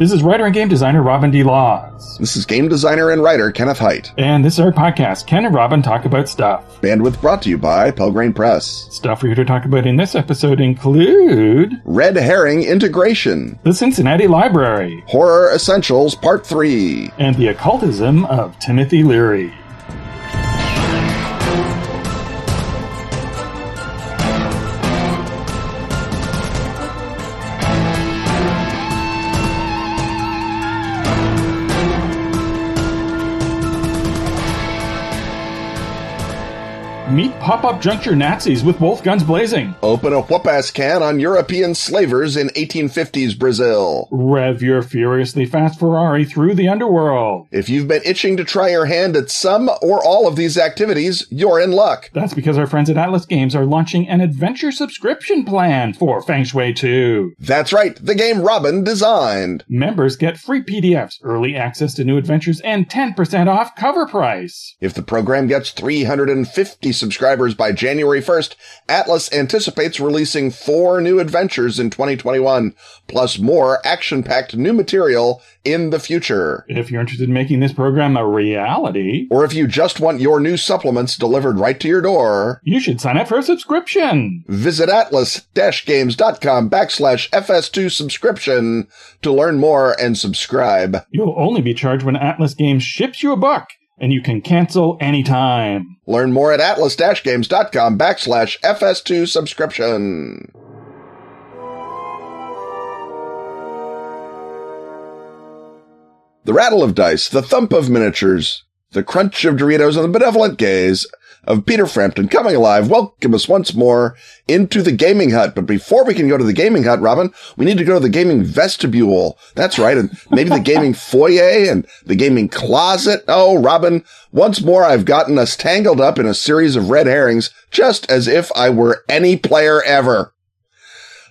This is writer and game designer Robin D. Laws. This is game designer and writer Kenneth Hite. And this is our podcast, Ken and Robin Talk About Stuff. Bandwidth brought to you by Pelgrane Press. Stuff we're here to talk about in this episode include Red Herring Integration, the Cincinnati Library, Horror Essentials Part 3, and the occultism of Timothy Leary. Meet pop-up juncture Nazis with both guns blazing. Open a whoop-ass can on European slavers in 1850s Brazil. Rev your furiously fast Ferrari through the underworld. If you've been itching to try your hand at some or all of these activities, you're in luck. That's because our friends at Atlas Games are launching an adventure subscription plan for Feng Shui 2. That's right, the game Robin designed. Members get free PDFs, early access to new adventures, and 10% off cover price. If the program gets 350 subscribers by January 1st, Atlas anticipates releasing four new adventures in 2021, plus more action-packed new material in the future. If you're interested in making this program a reality, Or if you just want your new supplements delivered right to your door, you should sign up for a subscription. visit atlas-games.com backslash FS2 subscription to learn more and subscribe. You'll only be charged when Atlas Games ships you a book, and you can cancel anytime. Learn more at atlas-games.com backslash FS2 subscription. The rattle of dice, the thump of miniatures, the crunch of Doritos, and the benevolent gaze of Peter Frampton coming alive. Welcome us once more into the gaming hut. But before we can go to the gaming hut, Robin, we need to go to the gaming vestibule. That's right. And maybe the gaming foyer and the gaming closet. Oh, Robin, once more, I've gotten us tangled up in a series of red herrings, just as if I were any player ever.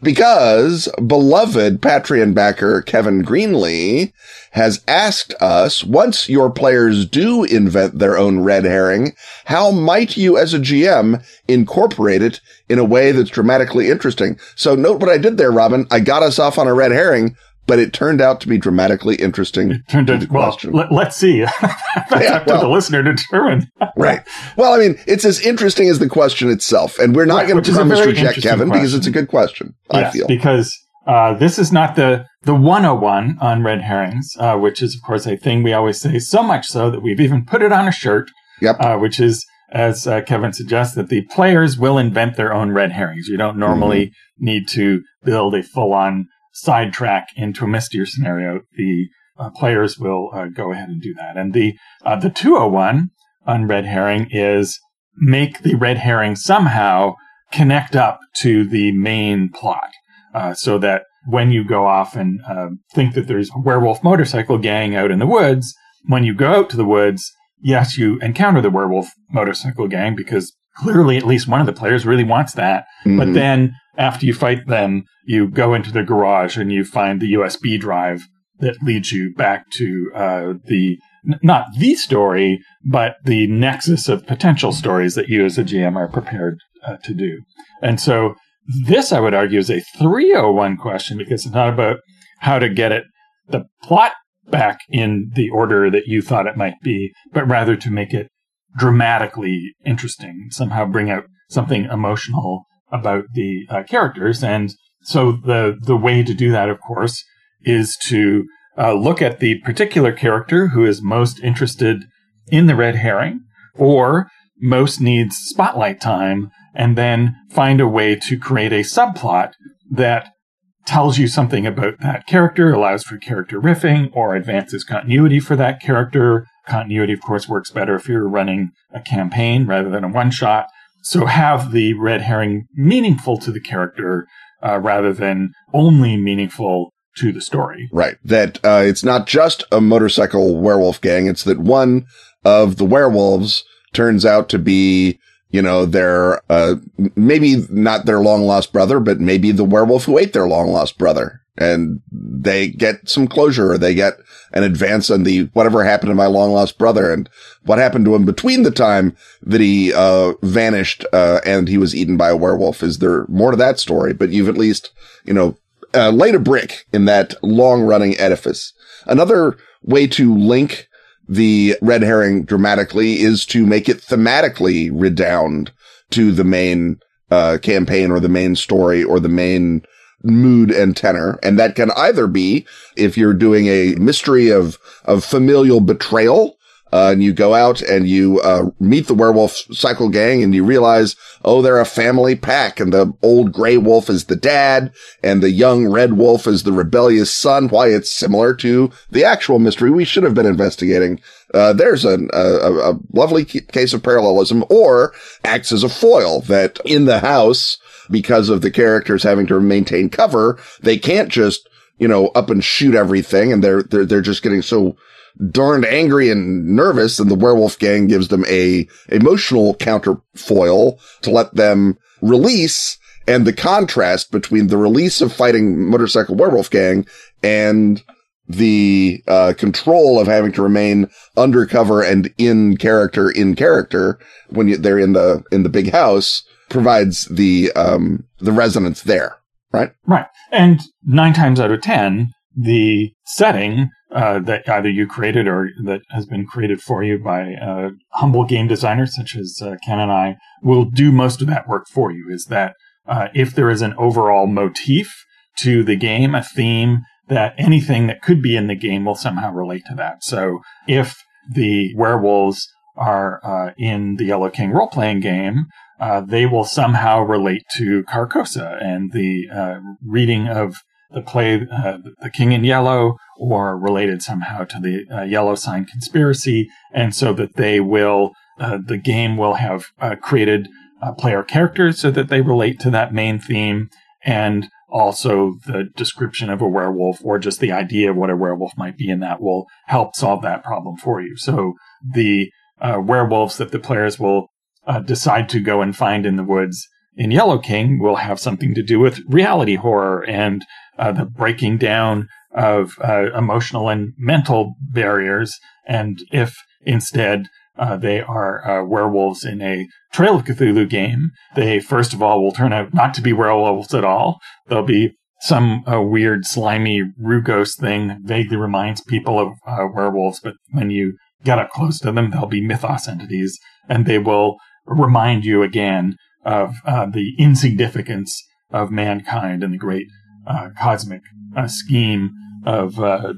Because beloved Patreon backer Kevin Greenlee has asked us, once your players do invent their own red herring, how might you as a GM incorporate it in a way that's dramatically interesting? So note what I did there, Robin. I got us off on a red herring, but it turned out to be dramatically interesting. Turned out, well, question. let, us see. That's Yeah, up to well. the listener to determine. Right. Well, I mean, it's as interesting as the question itself, and we're not Right, going to promise reject Kevin because it's a good question. I feel. because uh, this is not the the 101 on red herrings, uh, which is of course a thing we always say. So much so that we've even put it on a shirt, Yep. uh, which is as uh, Kevin suggests that the players will invent their own red herrings. You don't normally Mm-hmm. need to build a full on sidetrack into a mystier scenario. The uh, players will uh, go ahead and do that. And the uh, the 201 on red herring is make the red herring somehow connect up to the main plot, uh, so that when you go off and uh, think that there's a werewolf motorcycle gang out in the woods, when you go out to the woods, yes, you encounter the werewolf motorcycle gang because clearly at least one of the players really wants that. But Mhm. then after you fight them, you go into the garage and you find the USB drive that leads you back to uh, the not the story, but the nexus of potential stories that you as a GM are prepared uh, to do. And so this, I would argue, is a 301 question because it's not about how to get it the plot back in the order that you thought it might be, but rather to make it dramatically interesting, somehow bring out something emotional about the uh, characters. And so the the way to do that, of course, is to uh, look at the particular character who is most interested in the red herring or most needs spotlight time, and then find a way to create a subplot that tells you something about that character, allows for character riffing, or advances continuity for that character. Continuity, of course, works better if you're running a campaign rather than a one shot. So have the red herring meaningful to the character uh, rather than only meaningful to the story. Right. That uh, it's not just a motorcycle werewolf gang. It's that one of the werewolves turns out to be, you know, their, uh, maybe not their long lost brother, but maybe the werewolf who ate their long lost brother. And they get some closure or they get an advance on the whatever happened to my long lost brother and what happened to him between the time that he, uh, vanished, uh, and he was eaten by a werewolf. Is there more to that story? But you've at least, you know, uh, laid a brick in that long running edifice. Another way to link the red herring dramatically is to make it thematically redound to the main uh, campaign or the main story or the main mood and tenor. And that can either be if you're doing a mystery of, of familial betrayal uh, and you go out and you uh, meet the werewolf cycle gang and you realize, oh, they're a family pack and the old gray wolf is the dad and the young red wolf is the rebellious son. Why it's similar to the actual mystery we should have been investigating. Uh, there's a, a, a lovely case of parallelism or acts as a foil that in the house, because of the characters having to maintain cover, they can't just you know, up and shoot everything. And they're, they're, they're just getting so darned angry and nervous and the werewolf gang gives them a emotional counterfoil to let them release and the contrast between the release of fighting motorcycle werewolf gang and the uh, control of having to remain undercover and in character in character when you, they're in the in the big house provides the um the resonance there right right and nine times out of ten the setting uh, that either you created or that has been created for you by uh, humble game designers such as uh, Ken and I will do most of that work for you. Is that uh, if there is an overall motif to the game, a theme, that anything that could be in the game will somehow relate to that. So if the werewolves are uh, in the Yellow King role playing game, uh, they will somehow relate to Carcosa and the reading of the play uh, The King in Yellow or related somehow to the uh, Yellow Sign conspiracy, and so that they will, uh, the game will have uh, created uh, player characters so that they relate to that main theme, and also the description of a werewolf or just the idea of what a werewolf might be in that will help solve that problem for you. So the uh, werewolves that the players will decide to go and find in the woods in Yellow King will have something to do with reality horror and uh, the breaking down of uh, emotional and mental barriers. And if instead uh, they are uh, werewolves in a Trail of Cthulhu game, they first of all will turn out not to be werewolves at all. They'll be some uh, weird, slimy Rugose thing vaguely reminds people of uh, werewolves, but when you get up close to them, they'll be mythos entities, and they will remind you again of the insignificance of mankind and the great uh, cosmic uh, scheme of uh,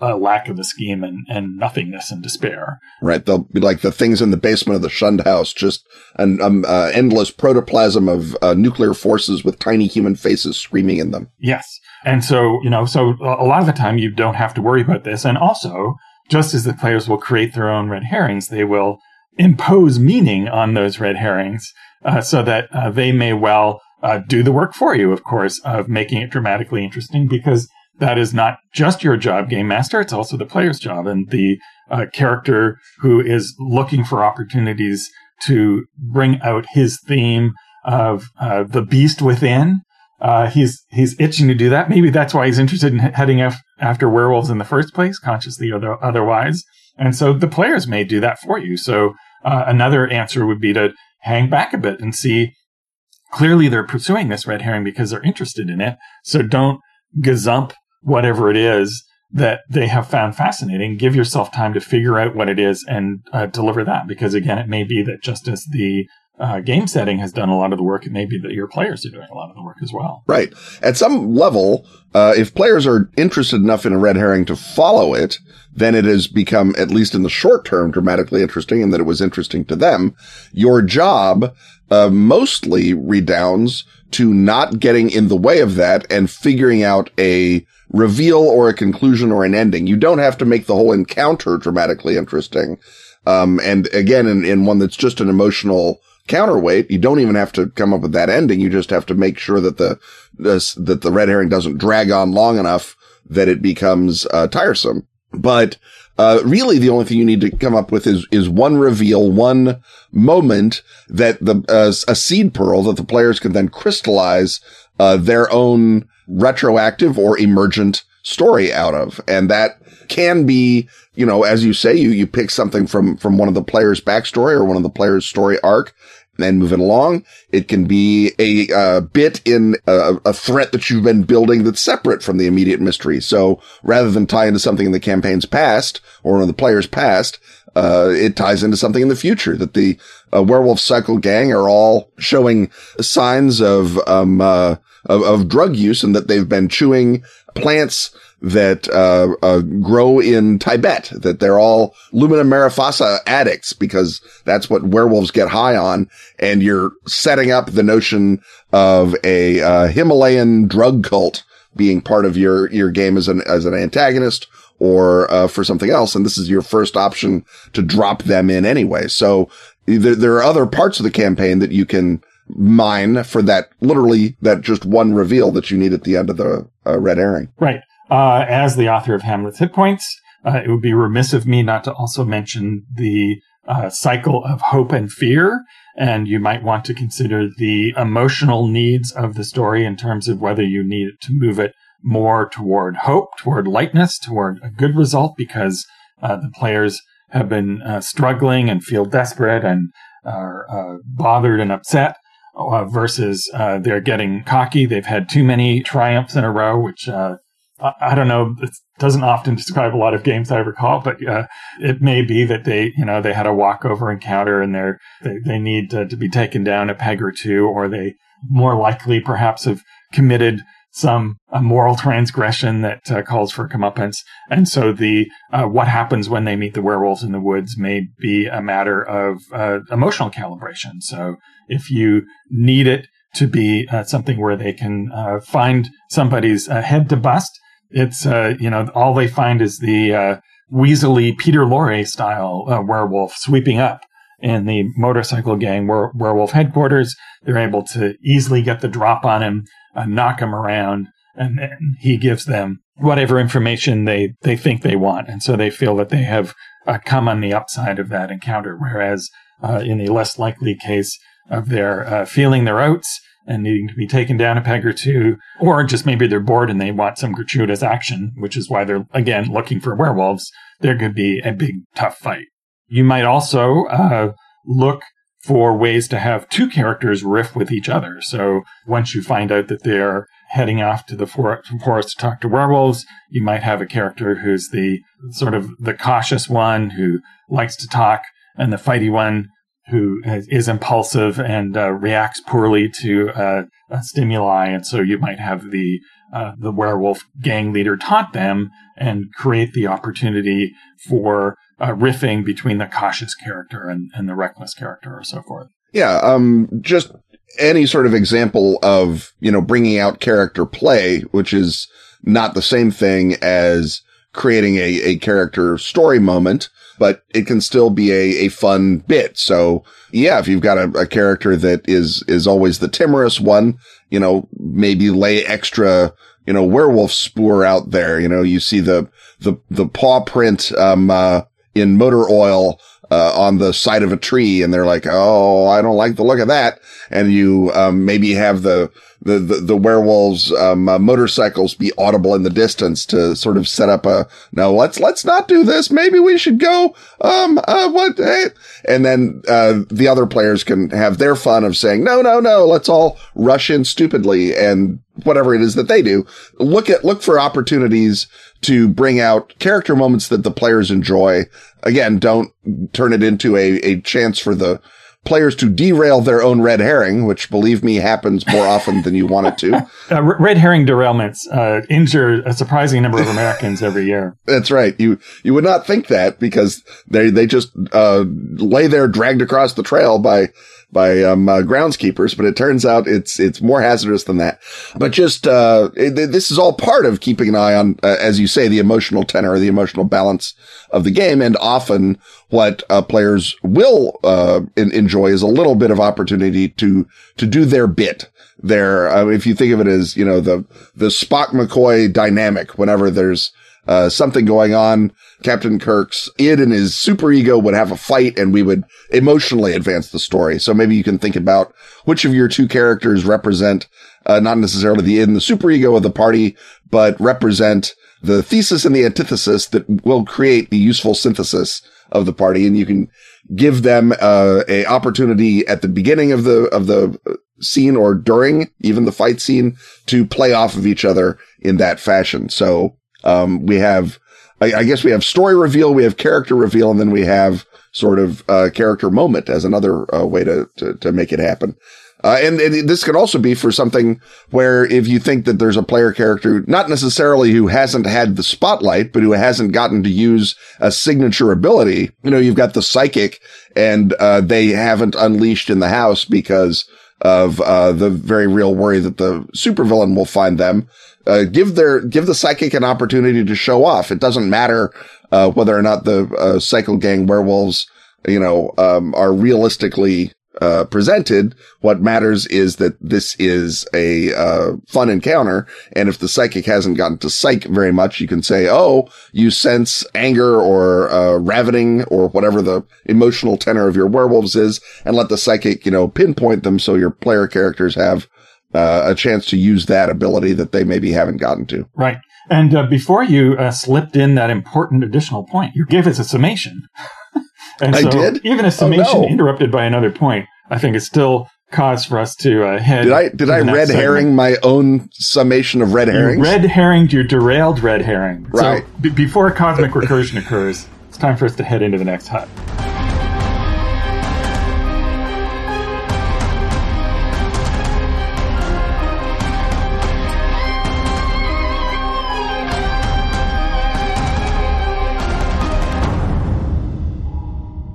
a lack of a scheme and, and nothingness and despair. Right. They'll be like the things in the basement of the shunned house, just an um, uh, endless protoplasm of uh, nuclear forces with tiny human faces screaming in them. Yes. And so, you know, so a lot of the time you don't have to worry about this. And also, just as the players will create their own red herrings, they will impose meaning on those red herrings uh, so that uh, they may well uh, do the work for you, of course, of making it dramatically interesting because that is not just your job, game master. It's also the player's job and the uh, character who is looking for opportunities to bring out his theme of uh, the beast within. Uh, he's he's itching to do that. Maybe that's why he's interested in heading af- after werewolves in the first place, consciously or otherwise. And so the players may do that for you. So uh, another answer would be to hang back a bit and see clearly they're pursuing this red herring because they're interested in it. So don't gazump whatever it is that they have found fascinating. Give yourself time to figure out what it is and uh, deliver that. Because again, it may be that just as the uh, game setting has done a lot of the work, it may be that your players are doing a lot of the work as well. Right. At some level, uh, if players are interested enough in a red herring to follow it, then it has become, at least in the short term, dramatically interesting and that it was interesting to them. Your job uh, mostly redounds to not getting in the way of that and figuring out a reveal or a conclusion or an ending. You don't have to make the whole encounter dramatically interesting. Um, and again, in, in one that's just an emotional counterweight, you don't even have to come up with that ending. You just have to make sure that the, this, that the red herring doesn't drag on long enough that it becomes, uh, tiresome. But, uh, really the only thing you need to come up with is, is one reveal, one moment that the, uh, a seed pearl that the players can then crystallize, uh, their own retroactive or emergent story out of. And that can be, you know, as you say, you, you pick something from, from one of the players backstory or one of the players story arc and moving along. It can be a bit in a, a, threat that you've been building that's separate from the immediate mystery. So rather than tie into something in the campaign's past or in the player's past, uh, it ties into something in the future that the uh, werewolf cycle gang are all showing signs of, um, uh, of, of drug use and that they've been chewing plants that uh, uh, grow in Tibet, that they're all Lumina mariphasa addicts because that's what werewolves get high on. And you're setting up the notion of a uh, Himalayan drug cult being part of your, your game as an, as an antagonist or uh, for something else. And this is your first option to drop them in anyway. So there, there are other parts of the campaign that you can mine for that literally that just one reveal that you need at the end of the uh, red herring. Right. Uh, as the author of Hamlet's Hit Points, uh, it would be remiss of me not to also mention the uh, cycle of hope and fear. And you might want to consider the emotional needs of the story in terms of whether you need to move it more toward hope, toward lightness, toward a good result, because uh, the players have been uh, struggling and feel desperate and are uh, bothered and upset. versus they're getting cocky. They've had too many triumphs in a row, which I don't know. It doesn't often describe a lot of games I recall, but uh, it may be that they, you know, they had a walkover encounter and they're, they, they need to, to, be taken down a peg or two, or they more likely perhaps have committed some a moral transgression that uh, calls for comeuppance. And so the, uh, what happens when they meet the werewolves in the woods may be a matter of uh, emotional calibration. So if you need it to be uh, something where they can uh, find somebody's head to bust, it's uh, you know all they find is the uh, weaselly Peter Lorre style uh, werewolf sweeping up in the motorcycle gang were- werewolf headquarters. They're able to easily get the drop on him, uh, knock him around, and then he gives them whatever information they they think they want, and so they feel that they have uh, come on the upside of that encounter. Whereas uh, in the less likely case of their feeling their oats and needing to be taken down a peg or two, or just maybe they're bored and they want some gratuitous action, which is why they're again looking for werewolves. There could be a big tough fight. You might also uh, look for ways to have two characters riff with each other. So once you find out that they're heading off to the forest to talk to werewolves, you might have a character who's the sort of the cautious one who likes to talk and the fighty one who is impulsive and uh, reacts poorly to uh, stimuli, and so you might have the uh, the werewolf gang leader taunt them and create the opportunity for uh, riffing between the cautious character and, and the reckless character, or so forth. Yeah, um, just any sort of example of you know bringing out character play, which is not the same thing as creating a, a character story moment but it can still be a, a fun bit. So yeah, if you've got a, a character that is, is always the timorous one, you know, maybe lay extra, you know, werewolf spoor out there. You know, you see the, the, the paw print, um, uh, in motor oil, uh, on the side of a tree and they're like, Oh, I don't like the look of that. And you, um, maybe have the, the, the, the werewolves, um, uh, motorcycles be audible in the distance to sort of set up a, no, let's, let's not do this. Maybe we should go, um, uh, what, and then, uh, the other players can have their fun of saying, no, no, no, let's all rush in stupidly and whatever it is that they do. Look at, look for opportunities to bring out character moments that the players enjoy. Again, don't turn it into a, a chance for the, players to derail their own red herring, which believe me happens more often than you want it to. Uh, red herring derailments uh, injure a surprising number of Americans every year. That's right. You you would not think that because they they just uh, lay there dragged across the trail by by um, uh, groundskeepers, but it turns out it's it's more hazardous than that. But just uh, it, this is all part of keeping an eye on, uh, as you say, the emotional tenor, the emotional balance of the game, and often what uh, players will uh, in, enjoy is a little bit of opportunity to to do their bit. There, uh, if you think of it as you know the the Spock McCoy dynamic, whenever there's uh, something going on. Captain Kirk's id and his super ego would have a fight and we would emotionally advance the story. So maybe you can think about which of your two characters represent, uh, not necessarily the id and the super ego of the party, but represent the thesis and the antithesis that will create the useful synthesis of the party and you can give them uh, a opportunity at the beginning of the of the scene or during even the fight scene to play off of each other in that fashion. So um, we have, I, I, guess we have story reveal, we have character reveal, and then we have sort of uh, character moment as another uh, way to, to, to make it happen. Uh, and, and, this could also be for something where if you think that there's a player character, not necessarily who hasn't had the spotlight, but who hasn't gotten to use a signature ability, you know, you've got the psychic and, uh, they haven't unleashed in the house because of, uh, the very real worry that the supervillain will find them. Uh, give their, give the psychic an opportunity to show off. It doesn't matter, uh, whether or not the, uh, Cycle Gang werewolves, you know, um, are realistically, uh, presented. What matters is that this is a uh, fun encounter, and if the psychic hasn't gotten to psych very much, you can say, "Oh, you sense anger or uh, ravening or whatever the emotional tenor of your werewolves is," and let the psychic, you know, pinpoint them so your player characters have uh, a chance to use that ability that they maybe haven't gotten to. Right. And uh, before you uh, slipped in that important additional point, you gave us a summation. And I did. Even a summation oh, no. interrupted by another point, I think is still cause for us to uh, head. Did I did I red herring my own summation of red herrings? You red herring your derailed red herring. Right. So b- before cosmic recursion occurs, it's time for us to head into the next hut.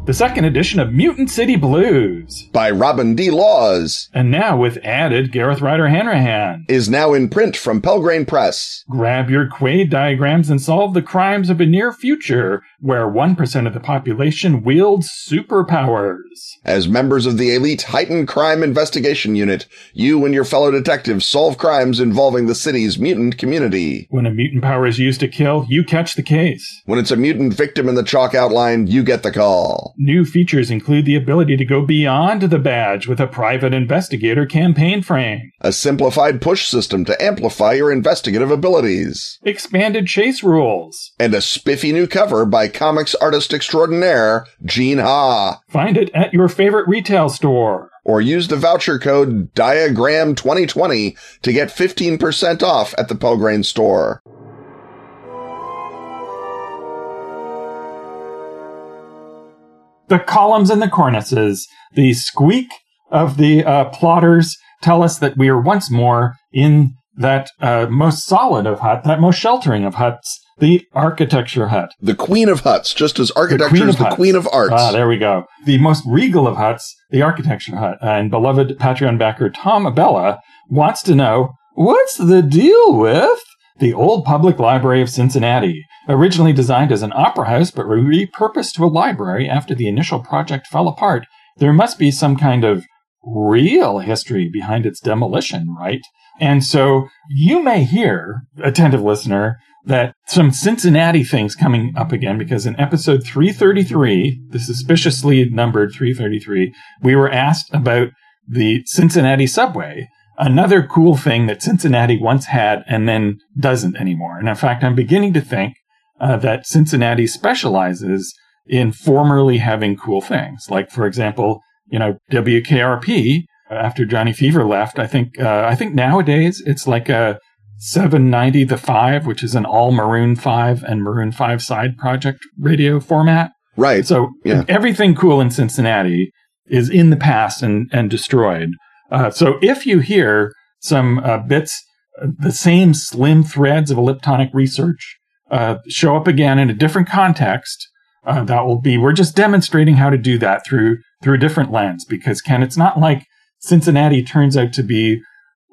The second edition of Mutant City Blues by Robin D. Laws. And now with added Gareth Ryder Hanrahan. Is now in print from Pelgrane Press. Grab your Quade diagrams and solve the crimes of a near future where 1% of the population wields superpowers. As members of the elite heightened crime investigation unit, you and your fellow detectives solve crimes involving the city's mutant community. When a mutant power is used to kill, you catch the case. When it's a mutant victim in the chalk outline, you get the call. New features include the ability to go beyond the badge with a private investigator campaign frame, a simplified push system to amplify your investigative abilities, expanded chase rules, and a spiffy new cover by comics artist extraordinaire Gene Ha. Find it at your favorite retail store. Or use the voucher code DIAGRAM2020 to get 15% off at the Pelgrane store. The columns and the cornices, the squeak of the uh, plotters tell us that we are once more in that uh, most solid of hut, that most sheltering of huts, the architecture hut. The queen of huts, just as architecture is the huts. queen of arts. Ah, there we go. The most regal of huts, the architecture hut. And beloved Patreon backer Tom Abella wants to know, what's the deal with the old public library of Cincinnati? Originally designed as an opera house, but repurposed to a library after the initial project fell apart, there must be some kind of real history behind its demolition, right? And so you may hear, attentive listener, that some Cincinnati things coming up again because in episode 333, the suspiciously numbered 333, we were asked about the Cincinnati subway another cool thing that Cincinnati once had and then doesn't anymore. And in fact, I'm beginning to think uh, that Cincinnati specializes in formerly having cool things. Like, for example, you know, WKRP after Johnny Fever left, I think, uh, I think nowadays it's like a 790 the 5, which is an all Maroon 5 and Maroon 5 side project radio format. Right. So yeah. everything cool in Cincinnati is in the past and, and destroyed. Uh, so if you hear some uh, bits, uh, the same slim threads of elliptonic research uh, show up again in a different context, uh, that will be we're just demonstrating how to do that through through a different lens because Ken, it's not like Cincinnati turns out to be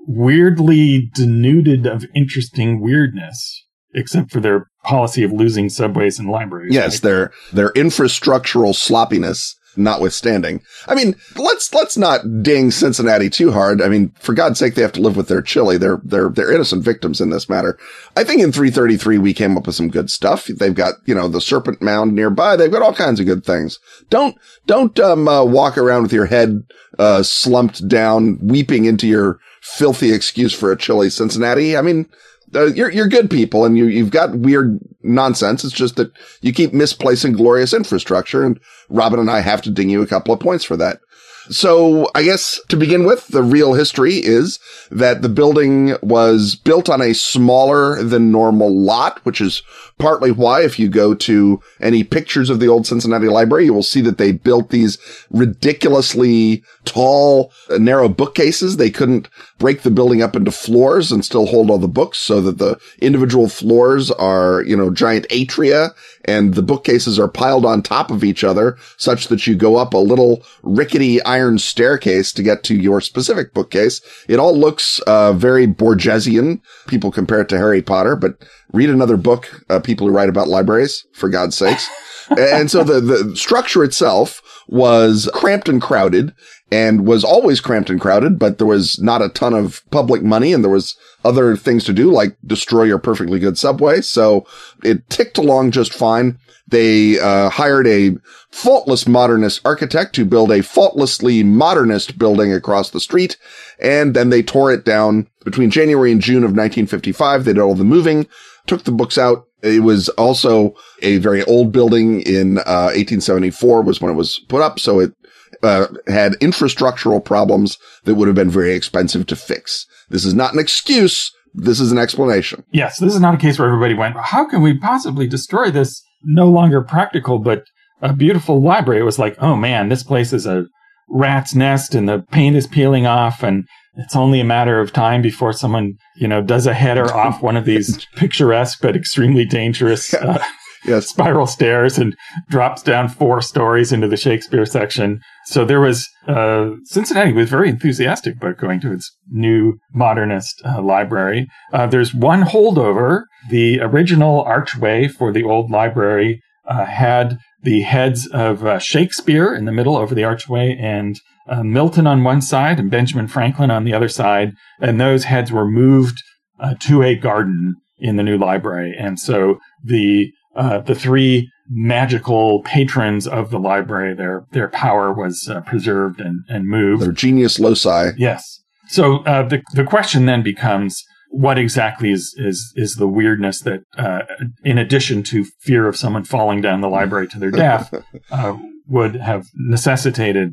weirdly denuded of interesting weirdness except for their policy of losing subways and libraries. Yes, right? their their infrastructural sloppiness notwithstanding. I mean, let's let's not ding Cincinnati too hard. I mean, for God's sake, they have to live with their chili. They're they're they're innocent victims in this matter. I think in 333 we came up with some good stuff. They've got you know the Serpent Mound nearby. They've got all kinds of good things. Don't don't um, uh, walk around with your head uh, slumped down, weeping into your filthy excuse for a chili, Cincinnati. I mean, uh, you're you're good people, and you you've got weird nonsense. It's just that you keep misplacing glorious infrastructure, and Robin and I have to ding you a couple of points for that. So I guess to begin with, the real history is that the building was built on a smaller than normal lot, which is partly why if you go to any pictures of the old Cincinnati library, you will see that they built these ridiculously tall, uh, narrow bookcases. They couldn't break the building up into floors and still hold all the books so that the individual floors are, you know, giant atria and the bookcases are piled on top of each other such that you go up a little rickety iron staircase to get to your specific bookcase. It all looks, uh, very Borgesian. People compare it to Harry Potter, but read another book, uh, people who write about libraries, for God's sakes. and so the, the structure itself was cramped and crowded and was always cramped and crowded, but there was not a ton of public money and there was other things to do, like destroy your perfectly good subway. So it ticked along just fine. They uh, hired a faultless modernist architect to build a faultlessly modernist building across the street. And then they tore it down between January and June of 1955. They did all the moving, took the books out. It was also a very old building in uh, 1874 was when it was put up. So it uh, had infrastructural problems that would have been very expensive to fix. This is not an excuse. This is an explanation. Yes, this is not a case where everybody went, how can we possibly destroy this no longer practical but a beautiful library? It was like, oh man, this place is a rat's nest and the paint is peeling off and it's only a matter of time before someone, you know, does a header off one of these picturesque but extremely dangerous uh, yes. spiral stairs and drops down four stories into the Shakespeare section. So there was, uh, Cincinnati was very enthusiastic about going to its new modernist uh, library. Uh, there's one holdover. The original archway for the old library uh, had the heads of uh, Shakespeare in the middle over the archway and uh, Milton on one side and Benjamin Franklin on the other side. And those heads were moved to a garden in the new library. And so the uh, the three magical patrons of the library, their their power was uh, preserved and, and moved. Their genius loci. Yes. So uh, the the question then becomes, what exactly is is is the weirdness that, uh, in addition to fear of someone falling down the library to their death, uh, would have necessitated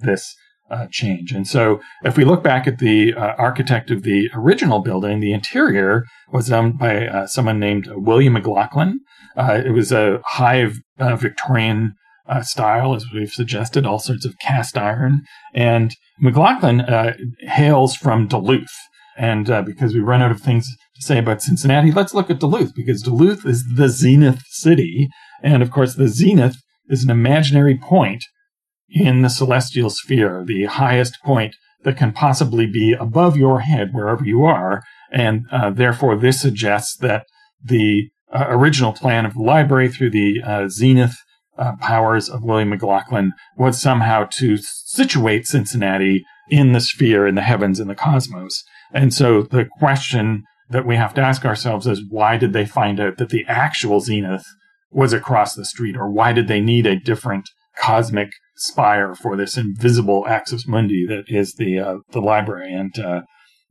this uh, change. And so if we look back at the uh, architect of the original building, the interior was done by uh, someone named William McLaughlin. Uh, it was a high uh, Victorian uh, style, as we've suggested, all sorts of cast iron. And McLaughlin hails from Duluth. And because we run out of things to say about Cincinnati, let's look at Duluth because Duluth is the zenith city. And of course, the zenith is an imaginary point in the celestial sphere, the highest point that can possibly be above your head wherever you are. And uh, therefore, this suggests that the uh, original plan of the library through the uh, zenith uh, powers of William McLaughlin was somehow to situate Cincinnati in the sphere, in the heavens, in the cosmos. And so the question that we have to ask ourselves is why did they find out that the actual zenith was across the street, or why did they need a different cosmic spire for this invisible axis mundi that is the uh, the library. And uh,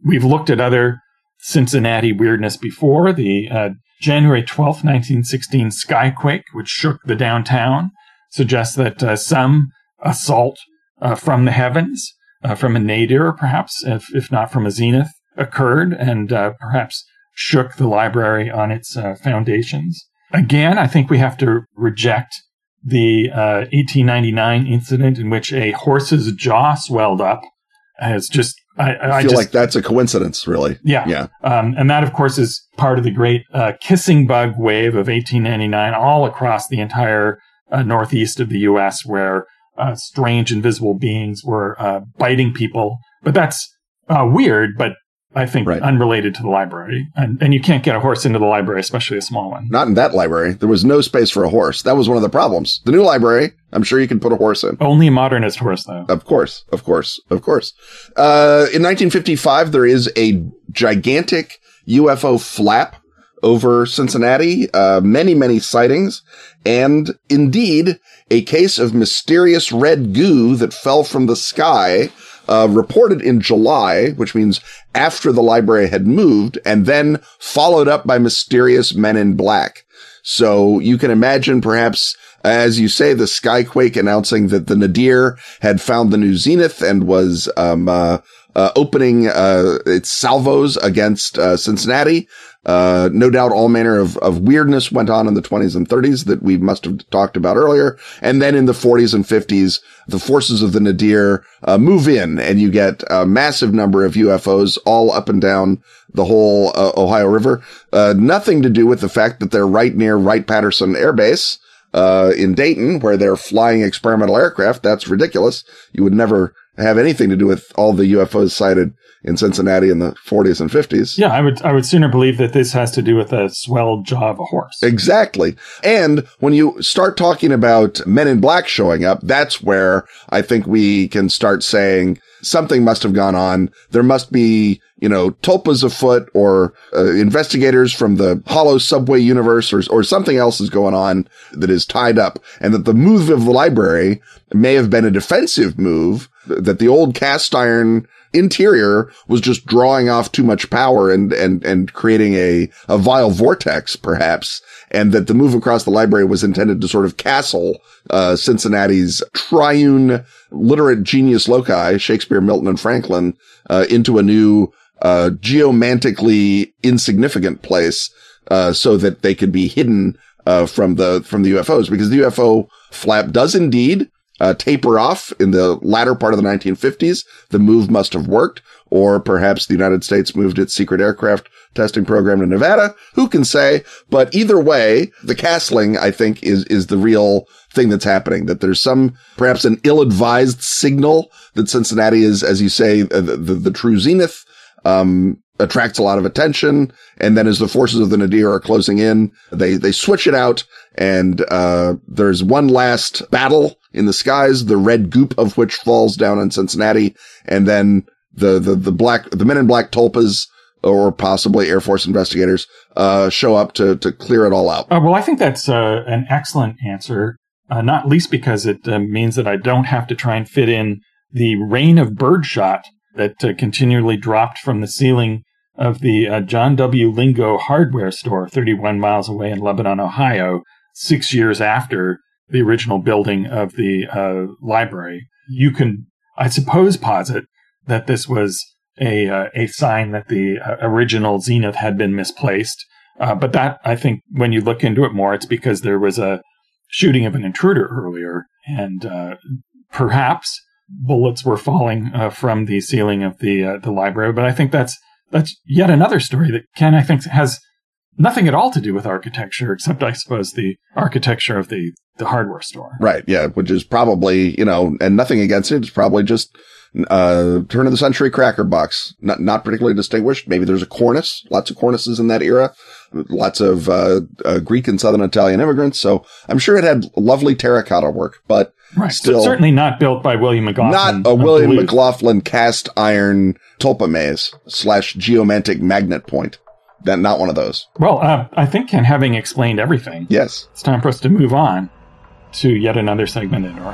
we've looked at other Cincinnati weirdness before. The uh, January twelfth, 1916 skyquake, which shook the downtown, suggests that uh, some assault uh, from the heavens, uh, from a nadir perhaps, if, if not from a zenith, occurred and perhaps shook the library on its foundations. Again, I think we have to reject the uh, 1899 incident in which a horse's jaw swelled up has just I, I, feel just, like that's a coincidence, really. Yeah, yeah, um, and that, of course, is part of the great uh, kissing bug wave of 1899, all across the entire uh, northeast of the U.S., where uh, strange invisible beings were uh, biting people. But that's uh, weird, but I think, right. unrelated to the library. And, and you can't get a horse into the library, especially a small one. Not in that library. There was no space for a horse. That was one of the problems. The new library, I'm sure you can put a horse in. Only a modernist horse, though. Of course, of course, of course. Uh, in 1955, there is a gigantic UFO flap over Cincinnati, uh, many, many sightings, and indeed a case of mysterious red goo that fell from the sky uh, reported in July, which means after the library had moved, and then followed up by mysterious men in black. So you can imagine perhaps, as you say, the Skyquake announcing that the Nadir had found the new Zenith and was, um, uh, uh, opening uh, its salvos against uh, Cincinnati. Uh, no doubt all manner of, of weirdness went on in the 20s and 30s that we must have talked about earlier. And then in the 40s and 50s, the forces of the Nadir uh, move in and you get a massive number of UFOs all up and down the whole uh, Ohio River. nothing to do with the fact that they're right near Wright-Patterson Air Base. in Dayton, where they're flying experimental aircraft. That's ridiculous. You would never have anything to do with all the UFOs sighted in Cincinnati in the 40s and 50s. Yeah, I would I would sooner believe that this has to do with a swell jaw of a horse. Exactly. And when you start talking about men in black showing up, that's where I think we can start saying something must have gone on. There must be, you know, tulpas afoot or uh, investigators from the hollow subway universe or, or something else is going on that is tied up and that the move of the library may have been a defensive move that the old cast iron interior was just drawing off too much power and, and, and creating a, a vile vortex, perhaps. And that the move across the library was intended to sort of castle, uh, Cincinnati's triune literate genius loci, Shakespeare, Milton, and Franklin, uh, into a new, uh, geomantically insignificant place, uh, so that they could be hidden, uh, from the, from the UFOs because the UFO flap does indeed uh, taper off in the latter part of the 1950s. The move must have worked, or perhaps the United States moved its secret aircraft testing program to Nevada. Who can say? But either way, the castling, I think, is, is the real thing that's happening. That there's some, perhaps an ill-advised signal that Cincinnati is, as you say, the, the, the true zenith. Um, attracts a lot of attention. And then as the forces of the Nadir are closing in, they, they switch it out. And, uh, there's one last battle in the skies, the red goop of which falls down on Cincinnati. And then the, the, the black, the men in black tulpas or possibly Air Force investigators, uh, show up to, to clear it all out. Uh, well, I think that's, uh, an excellent answer. Uh, not least because it uh, means that I don't have to try and fit in the rain of birdshot that uh, continually dropped from the ceiling of the uh, John W. Lingo hardware store 31 miles away in Lebanon, Ohio, six years after the original building of the uh, library. You can, I suppose, posit that this was a, uh, a sign that the uh, original Zenith had been misplaced. Uh, but that, I think, when you look into it more, it's because there was a shooting of an intruder earlier and uh, perhaps bullets were falling from the ceiling of the the library. But I think that's that's yet another story that Ken, I think, has nothing at all to do with architecture, except I suppose the architecture of the, the hardware store. Right. Yeah. Which is probably, you know, and nothing against it. It's probably just, uh, turn of the century cracker box. Not, not particularly distinguished. Maybe there's a cornice, lots of cornices in that era, lots of, uh, uh, Greek and Southern Italian immigrants. So I'm sure it had lovely terracotta work, but Right. Still, certainly not built by William McLaughlin. Not a William McLaughlin cast iron tulpa maze slash geomantic magnet point. That not one of those. Well, uh, I think Ken, having explained everything, yes, it's time for us to move on to yet another segment in our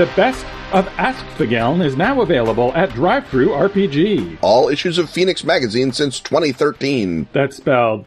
The best of Ask the Geln is now available at DriveThru RPG. All issues of Fenix Magazine since 2013. That's spelled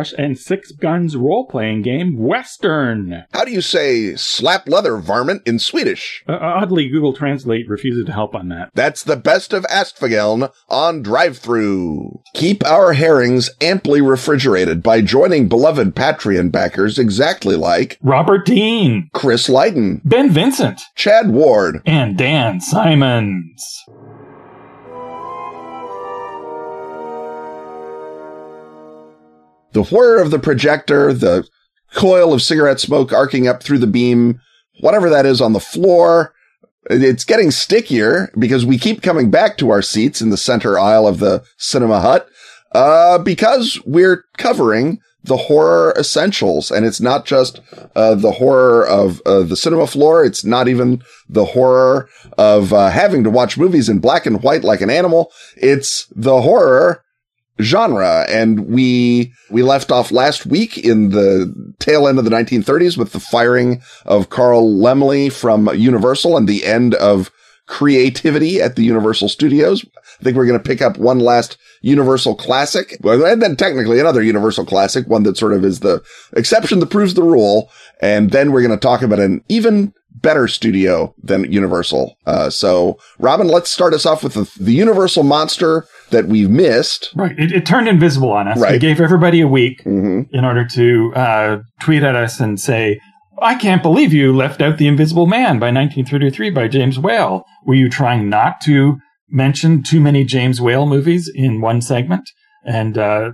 And Six Guns role playing game Western. How do you say slap leather varmint in Swedish? Uh, oddly, Google Translate refuses to help on that. That's the best of Åskfågeln on drive through. Keep our herrings amply refrigerated by joining beloved Patreon backers exactly like Robert Dean, Chris Lydon, Ben Vincent, Chad Ward, and Dan Simons. The whir of the projector, the coil of cigarette smoke arcing up through the beam, whatever that is on the floor. It's getting stickier because we keep coming back to our seats in the center aisle of the cinema hut, uh, because we're covering the horror essentials. And it's not just, uh, the horror of, uh, the cinema floor. It's not even the horror of, uh, having to watch movies in black and white like an animal. It's the horror genre. And we, we left off last week in the tail end of the 1930s with the firing of Carl Laemmle from Universal and the end of creativity at the Universal Studios. I think we're going to pick up one last Universal classic, and then technically another Universal classic, one that sort of is the exception that proves the rule. And then we're going to talk about an even better studio than Universal. Uh, so Robin, let's start us off with the, the Universal monster that we've missed. Right. It, it turned invisible on us. Right. We gave everybody a week Mm-hmm. in order to uh, tweet at us and say, I can't believe you left out The Invisible Man by 1933 by James Whale. Were you trying not to mention too many James Whale movies in one segment? And uh,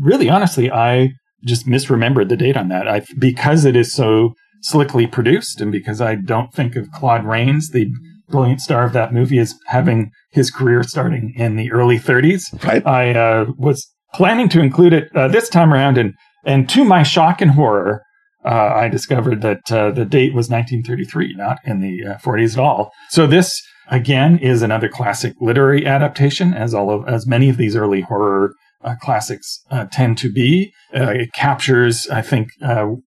really, honestly, I just misremembered the date on that. I, because it is so slickly produced and because I don't think of Claude Rains, the brilliant star of that movie, as having his career starting in the early 30s. Right. I uh, was planning to include it uh, this time around, and and to my shock and horror, uh, I discovered that uh, the date was 1933, not in the uh, 40s at all. So this again is another classic literary adaptation, as all of as many of these early horror. Uh, classics uh, tend to be. Uh, it captures, I think,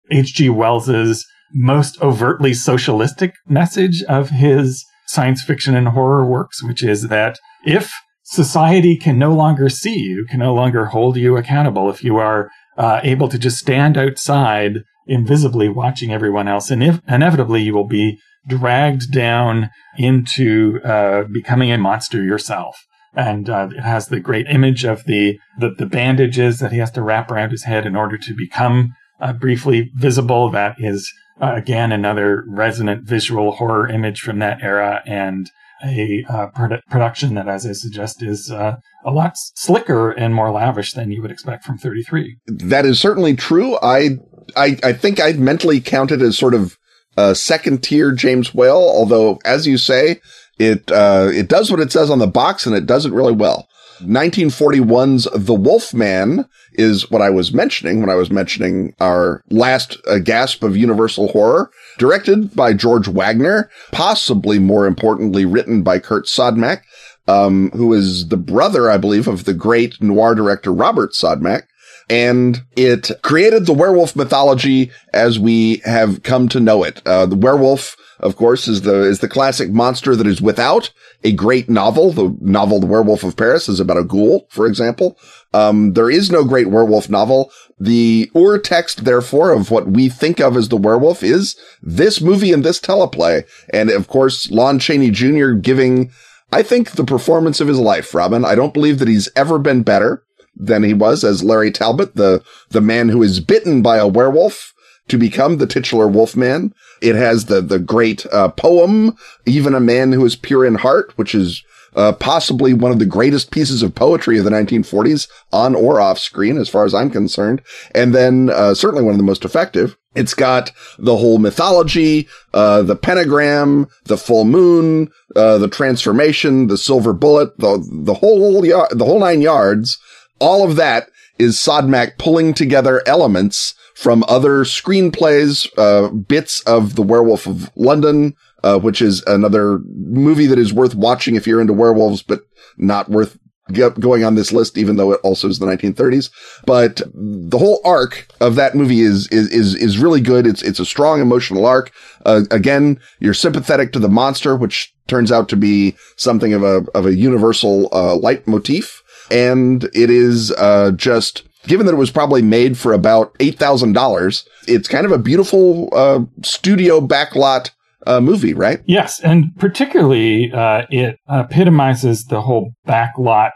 H.G. Wells's most overtly socialistic message of his science fiction and horror works, which is that if society can no longer see you, can no longer hold you accountable, if you are uh, able to just stand outside invisibly watching everyone else, and if, inevitably you will be dragged down into uh, becoming a monster yourself. And uh, it has the great image of the, the the bandages that he has to wrap around his head in order to become uh, briefly visible. That is uh, again another resonant visual horror image from that era, and a uh, produ- production that, as I suggest, is uh, a lot slicker and more lavish than you would expect from 33. That is certainly true. I, I, I think I'd mentally counted as sort of a second tier James Whale, although as you say, it, uh, it does what it says on the box and it does it really well. 1941's The Wolfman is what I was mentioning when I was mentioning our last uh, gasp of Universal horror, directed by George Waggner, possibly more importantly written by Curt Siodmak, um, who is the brother, I believe, of the great noir director Robert Siodmak. And it created the werewolf mythology as we have come to know it. Uh, the werewolf, of course, is the, is the classic monster that is without a great novel. The novel, The Werewolf of Paris is about a ghoul, for example. Um, there is no great werewolf novel. The ur text, therefore, of what we think of as the werewolf is this movie and this teleplay. And of course, Lon Chaney Jr. giving, I think, the performance of his life, Robin. I don't believe that he's ever been better than he was as Larry Talbot, the, the man who is bitten by a werewolf to become the titular Wolfman. It has the, the great, uh, poem, even a man who is pure in heart, which is, uh, possibly one of the greatest pieces of poetry of the 1940s on or off screen, as far as I'm concerned. And then, uh, certainly one of the most effective. It's got the whole mythology, uh, the pentagram, the full moon, uh, the transformation, the silver bullet, the, the whole, the whole nine yards. All of that is Siodmak pulling together elements from other screenplays, uh, bits of The Werewolf of London, uh, which is another movie that is worth watching if you're into werewolves, but not worth going on this list, even though it also is the 1930s. But the whole arc of that movie is, is, is, is really good. It's, it's a strong emotional arc. Uh, again, you're sympathetic to the monster, which turns out to be something of a, of a universal, uh, leitmotif. And it is, uh, just, given that it was probably made for about $8,000, it's kind of a beautiful uh, studio backlot uh, movie, right? Yes, and particularly uh, it epitomizes the whole backlot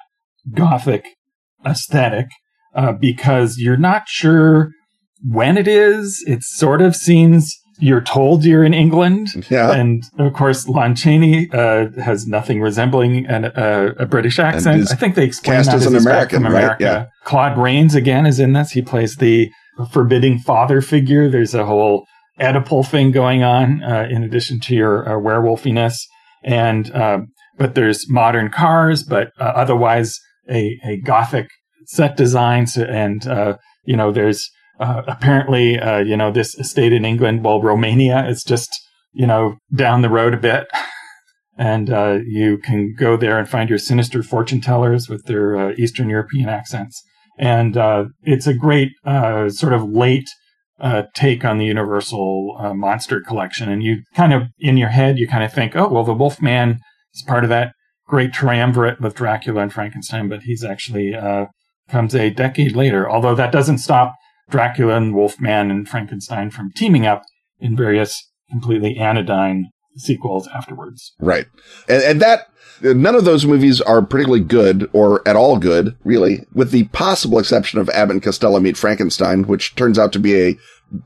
gothic aesthetic uh, because you're not sure when it is. It sort of seems you're told you're in England. Yeah. And of course, Lon Chaney uh, has nothing resembling an, uh, a British accent. I think they explain cast that as as an American, right? America. Yeah. Claude Rains again is in this. He plays the forbidding father figure. There's a whole Oedipal thing going on uh, in addition to your uh, werewolfiness. And uh, but there's modern cars, but uh, otherwise a, a gothic set design. So, and uh, you know, there's uh, apparently uh, you know this estate in England. Well, Romania is just you know down the road a bit. And uh, you can go there and find your sinister fortune tellers with their uh, Eastern European accents. And uh, it's a great sort of late take on the Universal monster collection. And you kind of, in your head, you kind of think, oh, well, the Wolfman is part of that great triumvirate with Dracula and Frankenstein, but he's actually comes a decade later. Although that doesn't stop Dracula and Wolfman and Frankenstein from teaming up in various completely anodyne sequels afterwards. Right. And, and that, none of those movies are particularly good or at all good, really, with the possible exception of Abbott and Costello Meet Frankenstein, which turns out to be a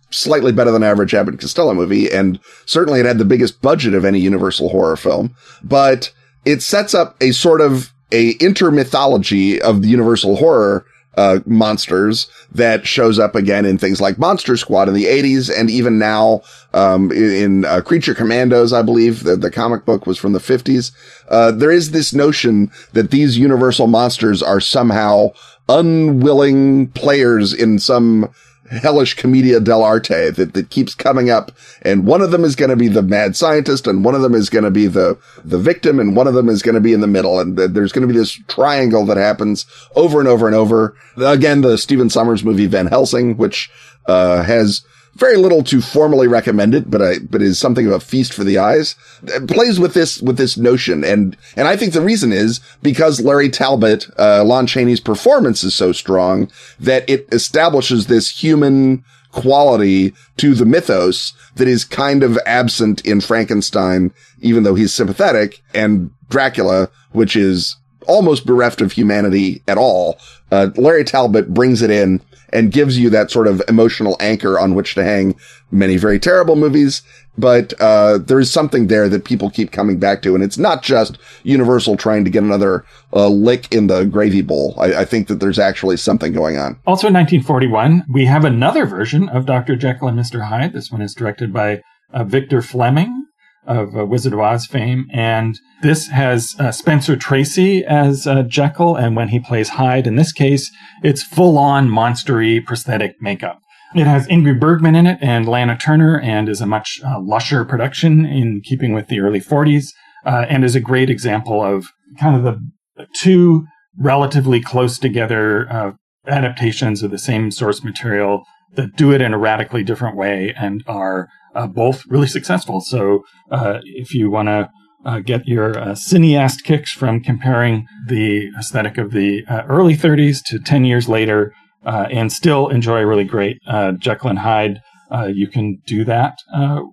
slightly better than average Abbott and Costello movie. And certainly it had the biggest budget of any Universal horror film, but it sets up a sort of a intermythology of the Universal horror uh, monsters that shows up again in things like Monster Squad in the 80s and even now um, in, uh, Creature Commandos, I believe the, the comic book was from the 50s. Uh, there is this notion that these universal monsters are somehow unwilling players in some hellish commedia dell'arte that, that keeps coming up. And one of them is going to be the mad scientist and one of them is going to be the, the victim and one of them is going to be in the middle. And th- there's going to be this triangle that happens over and over and over. Again, the Stephen Sommers movie Van Helsing, which, uh, has very little to formally recommend it, but I, but is something of a feast for the eyes. It plays with this, with this notion. And, and I think the reason is because Larry Talbot, uh, Lon Chaney's performance is so strong that it establishes this human quality to the mythos that is kind of absent in Frankenstein, even though he's sympathetic and Dracula, which is almost bereft of humanity at all. Uh, Larry Talbot brings it in and gives you that sort of emotional anchor on which to hang many very terrible movies. But, uh, there is something there that people keep coming back to. And it's not just Universal trying to get another uh, lick in the gravy bowl. I, I think that there's actually something going on. Also in 1941, we have another version of Dr. Jekyll and Mr. Hyde. This one is directed by uh, Victor Fleming of uh, Wizard of Oz fame. And this has uh, Spencer Tracy as uh, Jekyll. And when he plays Hyde, in this case, it's full on monstery prosthetic makeup. It has Ingrid Bergman in it and Lana Turner and is a much uh, lusher production in keeping with the early 40s uh, and is a great example of kind of the two relatively close together uh, adaptations of the same source material that do it in a radically different way and are uh, both really successful. So uh, if you want to uh, get your uh, cineast kicks from comparing the aesthetic of the uh, early 30s to 10 years later uh, and still enjoy a really great Jekyll and Hyde, you can do that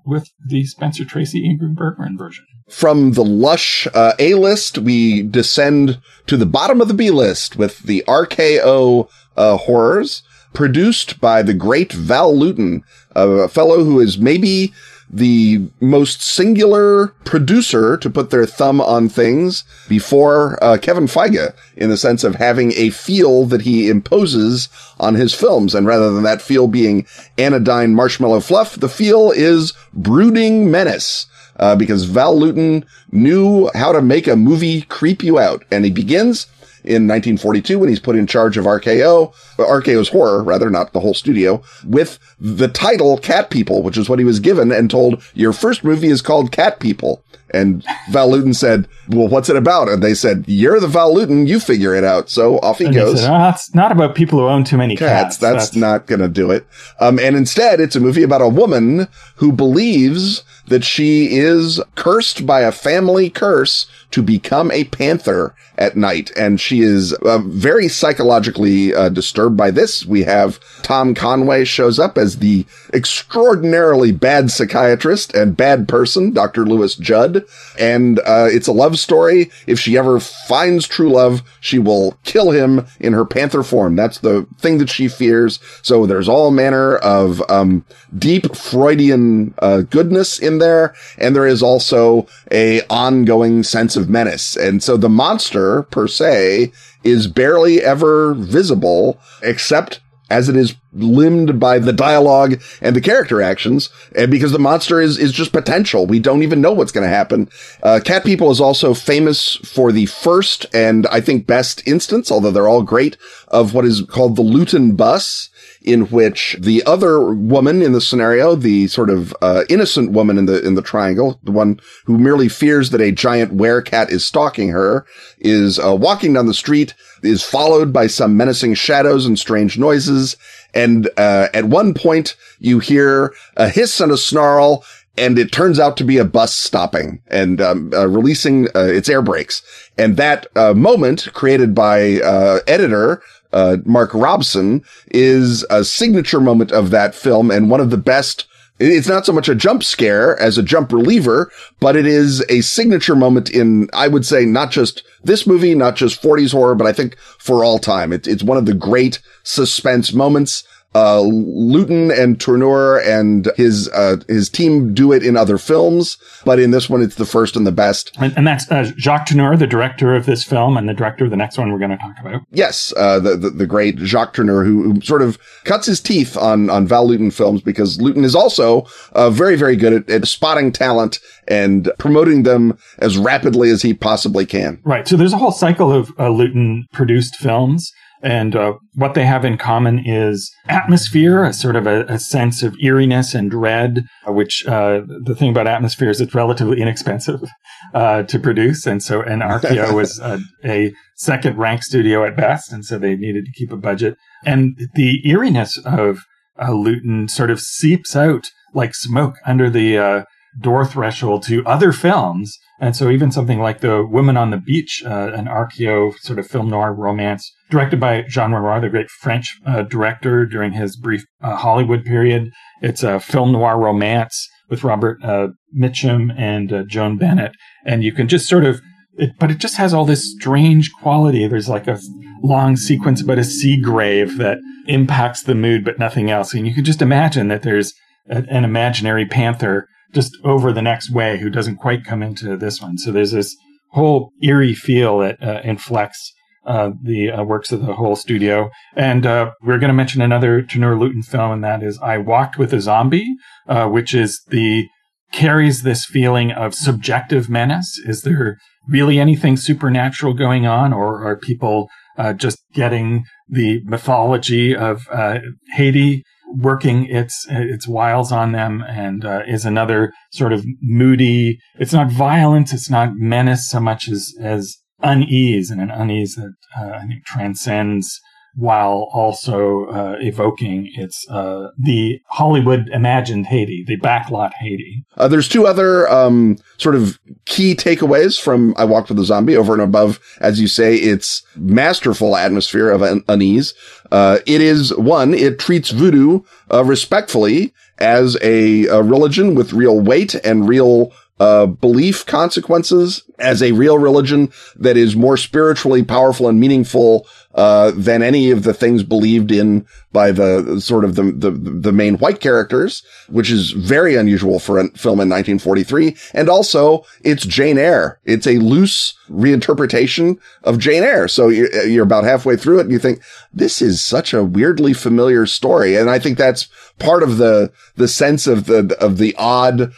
with the Spencer Tracy Ingrid Bergman version. From the lush A list, we descend to the bottom of the B list with the RKO horrors produced by the great Val Lewton, a fellow who is maybe the most singular producer to put their thumb on things before uh, Kevin Feige in the sense of having a feel that he imposes on his films. And rather than that feel being anodyne marshmallow fluff, the feel is brooding menace. Uh, because Val Lewton knew how to make a movie creep you out. And he begins in 1942 when he's put in charge of RKO, RKO's horror, rather, not the whole studio, with the title Cat People, which is what he was given and told, your first movie is called Cat People. And Val Lewton said, well, what's it about? And they said, you're the Val Lewton. You figure it out. So off he And goes. Said, oh, it's not about people who own too many cats. cats. That's, not going to do it. Um, and instead, it's a movie about a woman who believes that she is cursed by a family curse to become a panther at night. And she is uh, very psychologically uh, disturbed by this. We have Tom Conway shows up as the extraordinarily bad psychiatrist and bad person, Dr. Louis Judd. And uh, it's a love story. If she ever finds true love, she will kill him in her panther form. That's the thing that she fears. So there's all manner of um, deep Freudian uh, goodness in there, and there is also a ongoing sense of menace. And so the monster per se is barely ever visible, except as it is limned by the dialogue and the character actions. And because the monster is, is just potential. We don't even know what's going to happen. Uh, Cat People is also famous for the first and I think best instance, although they're all great, of what is called the Lewton bus in which the other woman in the scenario, the sort of uh, innocent woman in the in the triangle, the one who merely fears that a giant werecat is stalking her, is uh, walking down the street, is followed by some menacing shadows and strange noises, and uh, at one point you hear a hiss and a snarl. And it turns out to be a bus stopping and um, uh, releasing uh, its air brakes. And that uh, moment created by uh, editor uh, Mark Robson is a signature moment of that film and one of the best. It's not so much a jump scare as a jump reliever, but it is a signature moment in, I would say, not just this movie, not just 40s horror, but I think for all time. It, it's one of the great suspense moments uh, Lewton and Tourneur and his, uh, his team do it in other films, but in this one, it's the first and the best. And, and that's uh, Jacques Tourneur, the director of this film and the director of the next one we're going to talk about. Yes, uh, the, the, the great Jacques Tourneur, who, who, sort of cuts his teeth on on Val Lewton films because Lewton is also uh, very very good at, at spotting talent and promoting them as rapidly as he possibly can. Right. So there's a whole cycle of uh, Lewton produced films. And uh, what they have in common is atmosphere, a sort of a, a sense of eeriness and dread, which uh, the thing about atmosphere is it's relatively inexpensive uh, to produce. And so, and RKO was a, a second rank studio at best. And so they needed to keep a budget. And the eeriness of uh, Lewton sort of seeps out like smoke under the uh, door threshold to other films. And so even something like The Woman on the Beach, uh, an RKO sort of film noir romance directed by Jean Renoir, the great French uh, director during his brief uh, Hollywood period. It's a film noir romance with Robert uh, Mitchum and uh, Joan Bennett. And you can just sort of, it, but it just has all this strange quality. There's like a long sequence about a sea grave that impacts the mood, but nothing else. And you can just imagine that there's a, an imaginary panther just over the next way who doesn't quite come into this one. So there's this whole eerie feel that uh, inflects uh, the uh, works of the whole studio. And uh, we're going to mention another Tourneur Lewton film, and that is I Walked with a Zombie, uh, which is the carries this feeling of subjective menace. Is there really anything supernatural going on, or are people uh, just getting the mythology of Haiti working its its wiles on them and uh, is another sort of moody it's not violence it's not menace so much as as unease and an unease that uh, I think transcends while also uh, evoking its uh, the Hollywood imagined Haiti, the backlot Haiti. Uh, there's two other um, sort of key takeaways from I Walked with a Zombie over and above, as you say, its masterful atmosphere of un- unease. Uh, it is one, it treats voodoo uh, respectfully as a, a religion with real weight and real uh, belief consequences as a real religion that is more spiritually powerful and meaningful uh, than any of the things believed in by the sort of the, the, the main white characters, which is very unusual for a film in 1943. And also it's Jane Eyre. It's a loose reinterpretation of Jane Eyre. So you're, you're about halfway through it and you think this is such a weirdly familiar story. And I think that's part of the, the sense of the, of the odd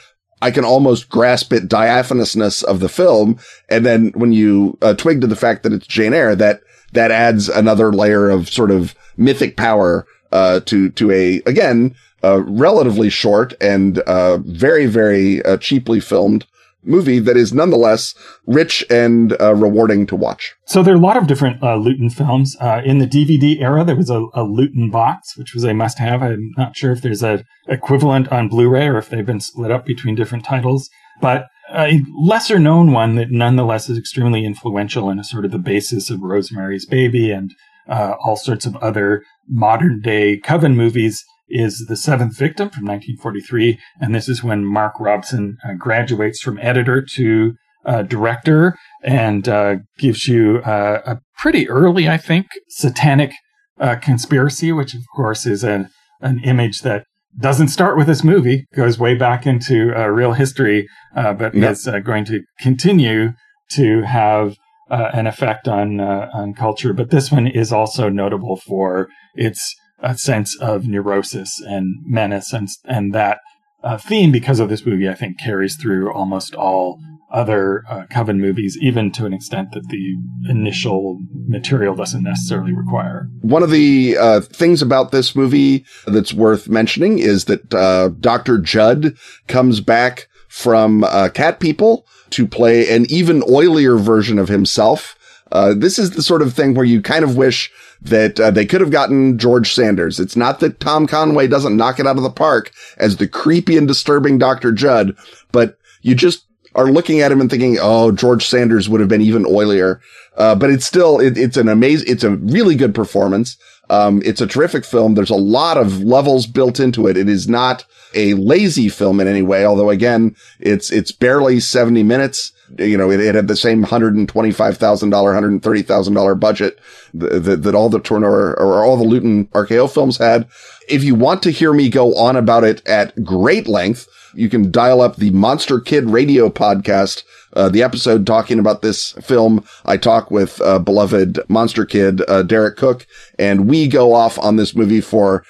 I can almost grasp it diaphanousness of the film. And then when you uh, twig to the fact that it's Jane Eyre, that, that adds another layer of sort of mythic power, uh, to, to a, again, uh, relatively short and, uh, very, very, uh, cheaply filmed, movie that is nonetheless rich and uh, rewarding to watch. So there are a lot of different uh, Lewton films. Uh, in the DVD era, there was a, a Lewton box, which was a must-have. I'm not sure if there's a equivalent on Blu-ray or if they've been split up between different titles. But a lesser known one that nonetheless is extremely influential and is sort of the basis of Rosemary's Baby and uh, all sorts of other modern day Coven movies is The Seventh Victim from 1943. And this is when Mark Robson uh, graduates from editor to uh, director and uh, gives you uh, a pretty early, I think, satanic uh, conspiracy, which of course is an, an image that doesn't start with this movie, goes way back into uh, real history, but yep. is going to continue to have uh, an effect on uh, on culture. But this one is also notable for its uh, sense of neurosis and menace, and and that uh, theme because of this movie, I think, carries through almost all other uh, Coven movies, even to an extent that the initial material doesn't necessarily require. One of the uh, things about this movie that's worth mentioning is that uh, Dr. Judd comes back from uh, Cat People to play an even oilier version of himself. Uh, this is the sort of thing where you kind of wish that uh, they could have gotten George Sanders. It's not that Tom Conway doesn't knock it out of the park as the creepy and disturbing Dr. Judd, but you just are looking at him and thinking, oh, George Sanders would have been even oilier. Uh, but it's still, it, it's an amazing, it's a really good performance. Um, it's a terrific film. There's a lot of levels built into it. It is not a lazy film in any way, although again, it's, it's barely 70 minutes. You know, it, it had the same $125,000, $130,000 budget that, that all the Tourneur or all the Lewton RKO films had. If you want to hear me go on about it at great length, you can dial up the Monster Kid radio podcast uh, the episode talking about this film, I talk with uh, beloved Monster Kid uh, Derek Koch, and we go off on this movie for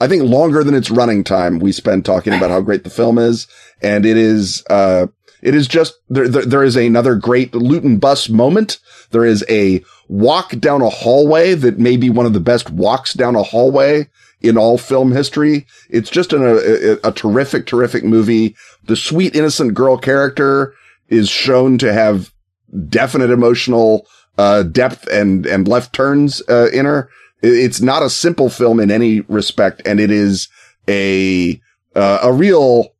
I think longer than its running time. We spend talking about how great the film is, and it is. It is just there, there. There is another great Lewton bus moment. There is a walk down a hallway that may be one of the best walks down a hallway in all film history. It's just an, a, a, terrific, terrific movie. The sweet, innocent girl character is shown to have definite emotional uh, depth and and left turns uh, in her. It's not a simple film in any respect, and it is a uh, a real.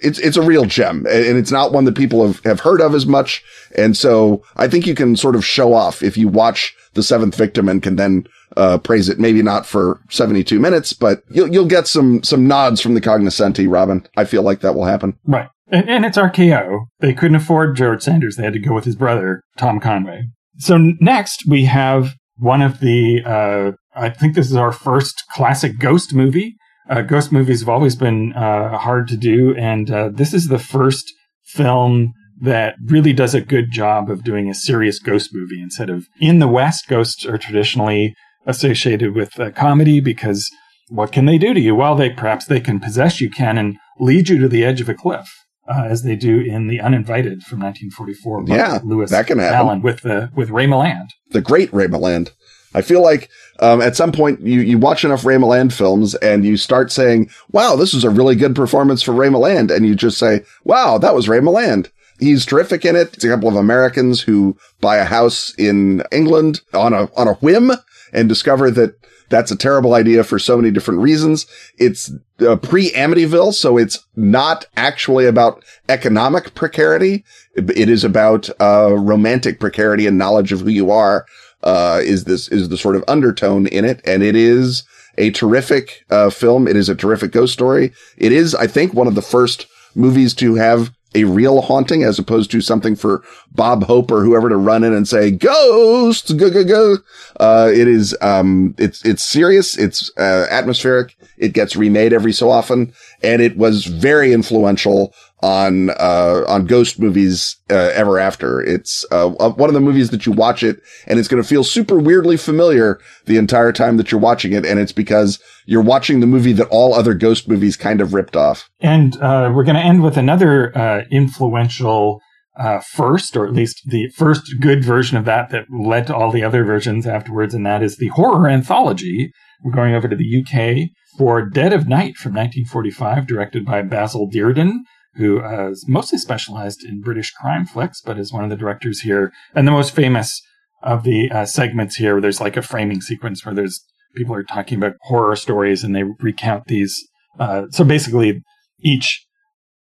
It's it's a real gem, and it's not one that people have, have heard of as much. And so I think you can sort of show off if you watch the Seventh Victim and can then uh, praise it. Maybe not for seventy two minutes, but you'll you'll get some some nods from the cognoscenti. Robin, I feel like that will happen. Right. And, and it's RKO. They couldn't afford George Sanders. They had to go with his brother, Tom Conway. So next we have one of the, uh, I think this is our first classic ghost movie. Uh, ghost movies have always been uh, hard to do, and uh, this is the first film that really does a good job of doing a serious ghost movie instead of in the West, ghosts are traditionally associated with comedy because what can they do to you? Well, they perhaps they can possess you, can, and lead you to the edge of a cliff uh, as they do in The Uninvited from 1944. Yeah, Lewis that can happen. Allen with the with Ray Milland, the great Ray Milland. I feel like um, at some point you you watch enough Ray Milland films and you start saying, "Wow, this was a really good performance for Ray Milland," and you just say, "Wow, that was Ray Milland." He's terrific in it. It's a couple of Americans who buy a house in England on a on a whim and discover that that's a terrible idea for so many different reasons. It's uh, pre Amityville, so it's not actually about economic precarity. It is about uh, romantic precarity and knowledge of who you are. Uh, is this is the sort of undertone in it, and it is a terrific uh, film. It is a terrific ghost story. It is, I think, one of the first movies to have a real haunting as opposed to something for Bob Hope or whoever to run in and say, ghosts, go, go, go. Uh, it is, um, it's, it's serious. It's, uh, atmospheric. It gets remade every so often. And it was very influential on uh, on ghost movies uh, ever after. It's uh, one of the movies that you watch it and it's going to feel super weirdly familiar the entire time that you're watching it, and it's because you're watching the movie that all other ghost movies kind of ripped off. And uh, we're going to end with another uh, influential. Uh, first, or at least the first good version of that that led to all the other versions afterwards, and that is the horror anthology. We're going over to the UK for Dead of Night from 1945, directed by Basil Dearden, who is mostly specialized in British crime flicks, but is one of the directors here. And the most famous of the uh, segments here, there's like a framing sequence where there's people are talking about horror stories and they recount these. Uh, so basically, each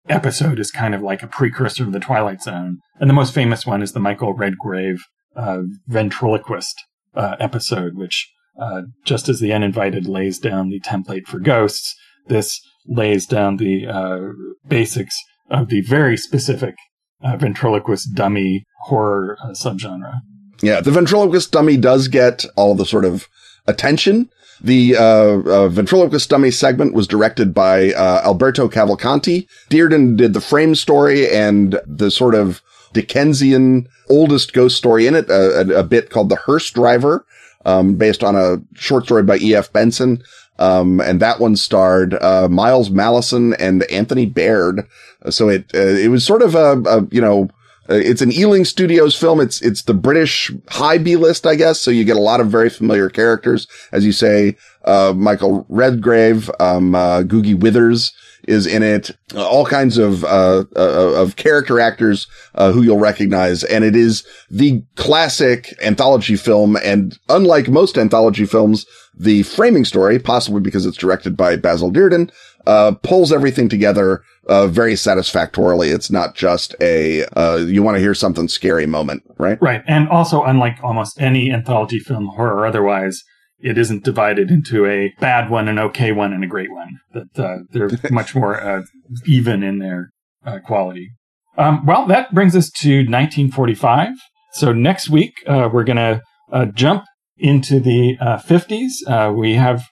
episode is kind of like a precursor to the Twilight Zone. And the most famous one is the Michael Redgrave uh, ventriloquist uh, episode, which uh, just as the uninvited lays down the template for ghosts, this lays down the uh, basics of the very specific uh, ventriloquist dummy horror uh, subgenre. Yeah, the ventriloquist dummy does get all the sort of attention. The uh, uh, ventriloquist dummy segment was directed by uh, Alberto Cavalcanti. Dearden did the frame story and the sort of Dickensian oldest ghost story in it, a, a, a bit called The Hearse Driver, um, based on a short story by E.F. Benson. Um, and that one starred, uh, Miles Malleson and Anthony Baird. So it, uh, it was sort of a, a you know, uh, it's an Ealing Studios film. It's, it's the British high B list, I guess. So you get a lot of very familiar characters. As you say, uh, Michael Redgrave, um, uh, Googie Withers is in it. all kinds of, uh, uh, of character actors, uh, who you'll recognize. And it is the classic anthology film. And unlike most anthology films, the framing story, possibly because it's directed by Basil Dearden, uh, pulls everything together, uh, very satisfactorily. It's not just a, uh, you want to hear something scary moment, right? Right. And also, unlike almost any anthology film, horror or otherwise, it isn't divided into a bad one, an okay one, and a great one. That uh, they're much more uh, even in their uh, quality. Um, well, that brings us to 1945. So next week uh, we're going to uh, jump into the 50s. Uh, we have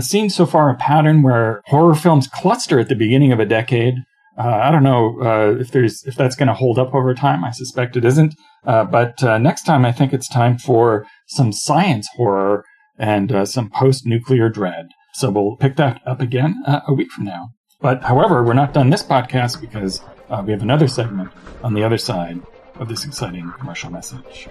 seen so far a pattern where horror films cluster at the beginning of a decade. I don't know if there's if that's going to hold up over time. I suspect it isn't. but next time, I think it's time for some science horror and uh, some post nuclear dread. So we'll pick that up again uh, a week from now. But however, we're not done this podcast because uh, we have another segment on the other side of this exciting commercial message.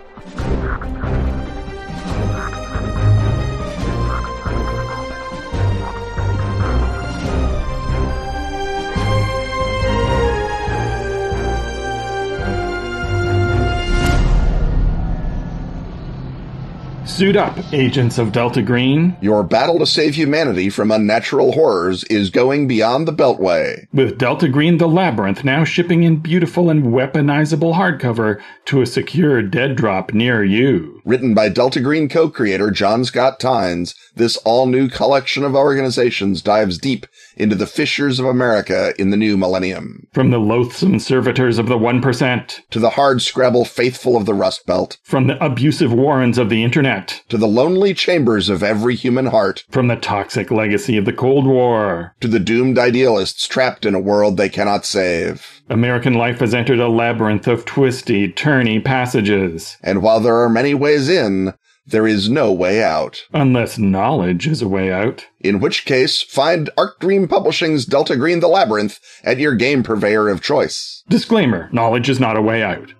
Suit up, agents of Delta Green. Your battle to save humanity from unnatural horrors is going beyond the Beltway. With Delta Green The Labyrinth now shipping in beautiful and weaponizable hardcover to a secure dead drop near you. Written by Delta Green co-creator John Scott Tynes, this all-new collection of organizations dives deep into the fissures of America in the new millennium. From the loathsome servitors of the 1%, to the hard scrabble faithful of the Rust Belt, from the abusive warrens of the Internet, to the lonely chambers of every human heart, from the toxic legacy of the Cold War, to the doomed idealists trapped in a world they cannot save. American life has entered a labyrinth of twisty, turny passages. And while there are many ways in, there is no way out. Unless knowledge is a way out. In which case, find Arc Dream Publishing's Delta Green the Labyrinth at your game purveyor of choice. Disclaimer knowledge is not a way out.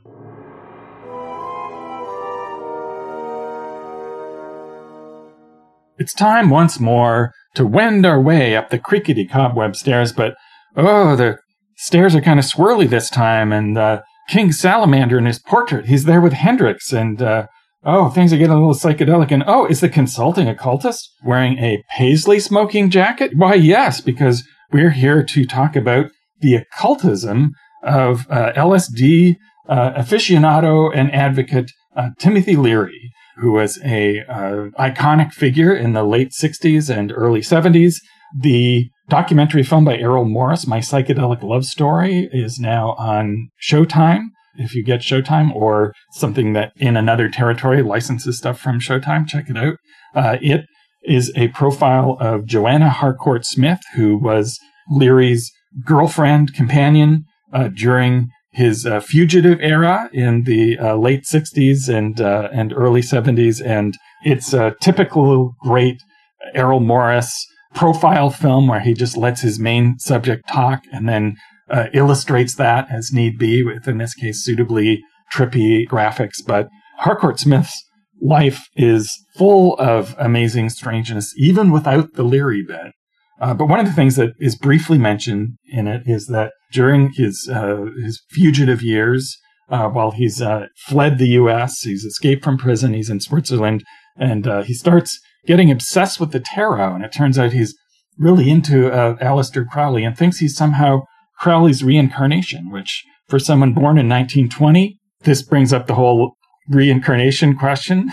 It's time once more to wend our way up the creaky cobweb stairs, but oh, the stairs are kind of swirly this time, and uh, King Salamander in his portrait, he's there with Hendrix, and uh, Oh, things are getting a little psychedelic. And oh, is the consulting occultist wearing a paisley smoking jacket? Why, yes, because we're here to talk about the occultism of uh, LSD uh, aficionado and advocate uh, Timothy Leary, who was a uh, iconic figure in the late 60s and early 70s. The documentary film by Errol Morris, My Psychedelic Love Story, is now on Showtime if you get Showtime or something that in another territory licenses stuff from Showtime, check it out. Uh, it is a profile of Joanna Harcourt Smith, who was Leary's girlfriend, companion uh, during his uh, fugitive era in the uh, late 60s and uh, and early 70s. And it's a typical great Errol Morris profile film where he just lets his main subject talk and then uh, illustrates that as need be, with in this case suitably trippy graphics. But Harcourt Smith's life is full of amazing strangeness, even without the Leary bit. Uh, but one of the things that is briefly mentioned in it is that during his uh, his fugitive years, uh, while he's uh, fled the U.S., he's escaped from prison, he's in Switzerland, and uh, he starts getting obsessed with the tarot. And it turns out he's really into uh, Aleister Crowley and thinks he's somehow Crowley's reincarnation. Which, for someone born in 1920, this brings up the whole reincarnation question.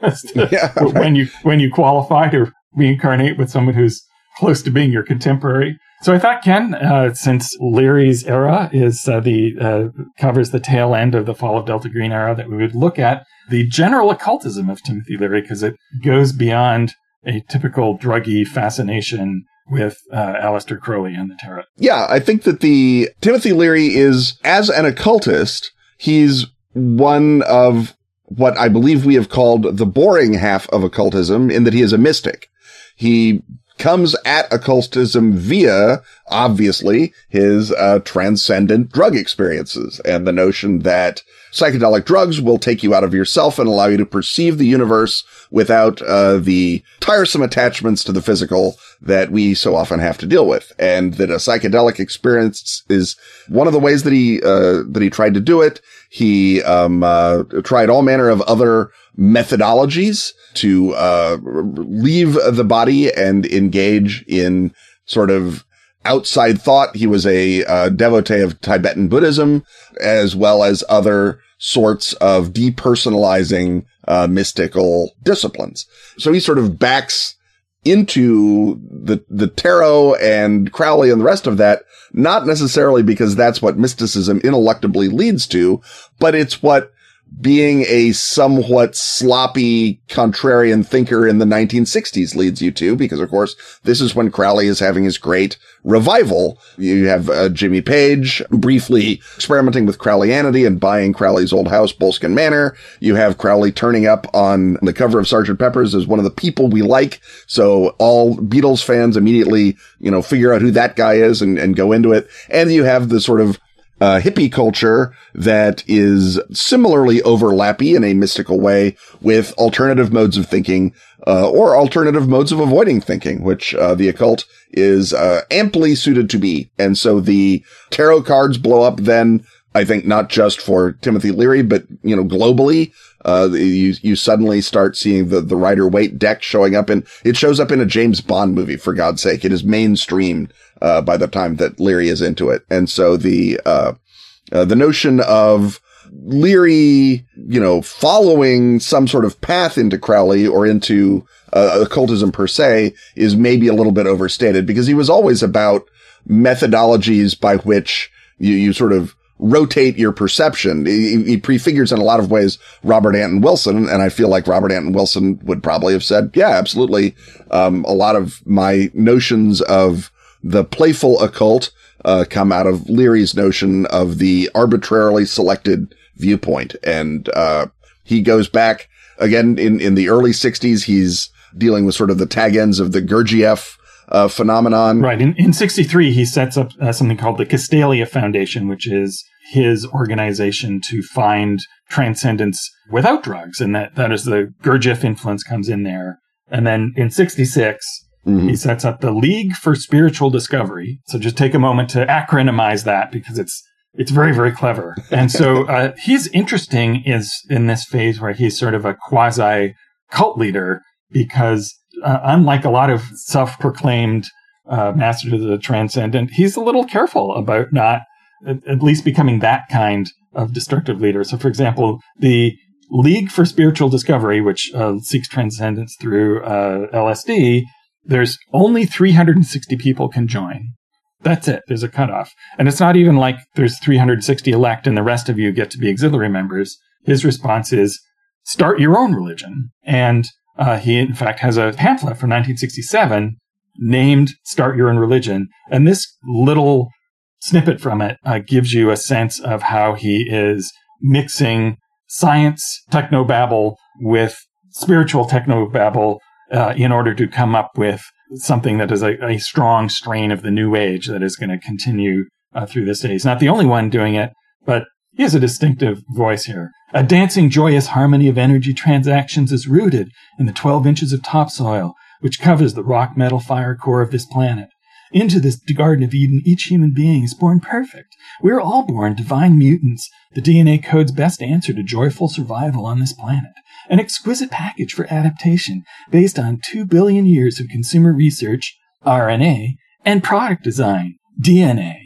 yeah, right. when you when you qualify to reincarnate with someone who's close to being your contemporary. So I thought, Ken, uh, since Leary's era is uh, the uh, covers the tail end of the Fall of Delta Green era, that we would look at the general occultism of Timothy Leary because it goes beyond a typical druggy fascination with uh, Aleister Crowley and the tarot. Yeah, I think that the Timothy Leary is, as an occultist, he's one of what I believe we have called the boring half of occultism in that he is a mystic. He comes at occultism via, obviously, his uh, transcendent drug experiences and the notion that psychedelic drugs will take you out of yourself and allow you to perceive the universe without uh, the tiresome attachments to the physical that we so often have to deal with, and that a psychedelic experience is one of the ways that he uh, that he tried to do it. He um, uh, tried all manner of other methodologies to uh, leave the body and engage in sort of outside thought. He was a uh, devotee of Tibetan Buddhism as well as other sorts of depersonalizing uh, mystical disciplines. So he sort of backs into the the tarot and Crowley and the rest of that, not necessarily because that's what mysticism ineluctably leads to, but it's what being a somewhat sloppy contrarian thinker in the 1960s leads you to, because of course, this is when Crowley is having his great revival. You have uh, Jimmy Page briefly experimenting with Crowleyanity and buying Crowley's old house, Boleskine Manor. You have Crowley turning up on the cover of Sgt. Pepper's as one of the people we like. So all Beatles fans immediately, you know, figure out who that guy is and, and go into it. And you have the sort of uh, hippie culture that is similarly overlappy in a mystical way with alternative modes of thinking, uh, or alternative modes of avoiding thinking, which, uh, the occult is, uh, amply suited to be. And so the tarot cards blow up then, I think not just for Timothy Leary, but, you know, globally. Uh, you, you suddenly start seeing the, the Rider Waite deck showing up and it shows up in a James Bond movie, for God's sake. It is mainstreamed uh, by the time that Leary is into it. And so the, uh, uh, the notion of Leary, you know, following some sort of path into Crowley or into uh, occultism per se is maybe a little bit overstated because he was always about methodologies by which you, you sort of rotate your perception. He, he, prefigures in a lot of ways Robert Anton Wilson, and I feel like Robert Anton Wilson would probably have said, yeah, absolutely. Um, a lot of my notions of the playful occult uh, come out of Leary's notion of the arbitrarily selected viewpoint. And, uh, he goes back again in, in the early sixties. He's dealing with sort of the tag ends of the Gurdjieff, uh, phenomenon. Right. In, in 63, he sets up uh, something called the Castalia Foundation, which is his organization to find transcendence without drugs. And that, that is the Gurdjieff influence comes in there. And then in 66, Mm-hmm. He sets up the League for Spiritual Discovery. So just take a moment to acronymize that because it's it's very very clever. And so uh, he's interesting is in this phase where he's sort of a quasi cult leader because uh, unlike a lot of self-proclaimed uh, masters of the transcendent, he's a little careful about not at, least becoming that kind of destructive leader. So, for example, the League for Spiritual Discovery, which uh, seeks transcendence through uh, LSD, there's only 360 people can join. That's it. There's a cutoff. And it's not even like there's 360 elect and the rest of you get to be auxiliary members. His response is start your own religion. And uh, he, in fact, has a pamphlet from 1967 named Start Your Own Religion. And this little snippet from it uh, gives you a sense of how he is mixing science technobabble with spiritual technobabble uh, in order to come up with something that is a, a, strong strain of the new age that is going to continue uh, through this day. He's not the only one doing it, but he has a distinctive voice here. A dancing, joyous harmony of energy transactions is rooted in the 12 inches of topsoil, which covers the rock metal fire core of this planet. Into this Garden of Eden, each human being is born perfect. We're all born divine mutants. The DNA code's best answer to joyful survival on this planet. An exquisite package for adaptation based on two billion years of consumer research, RNA, and product design, DNA.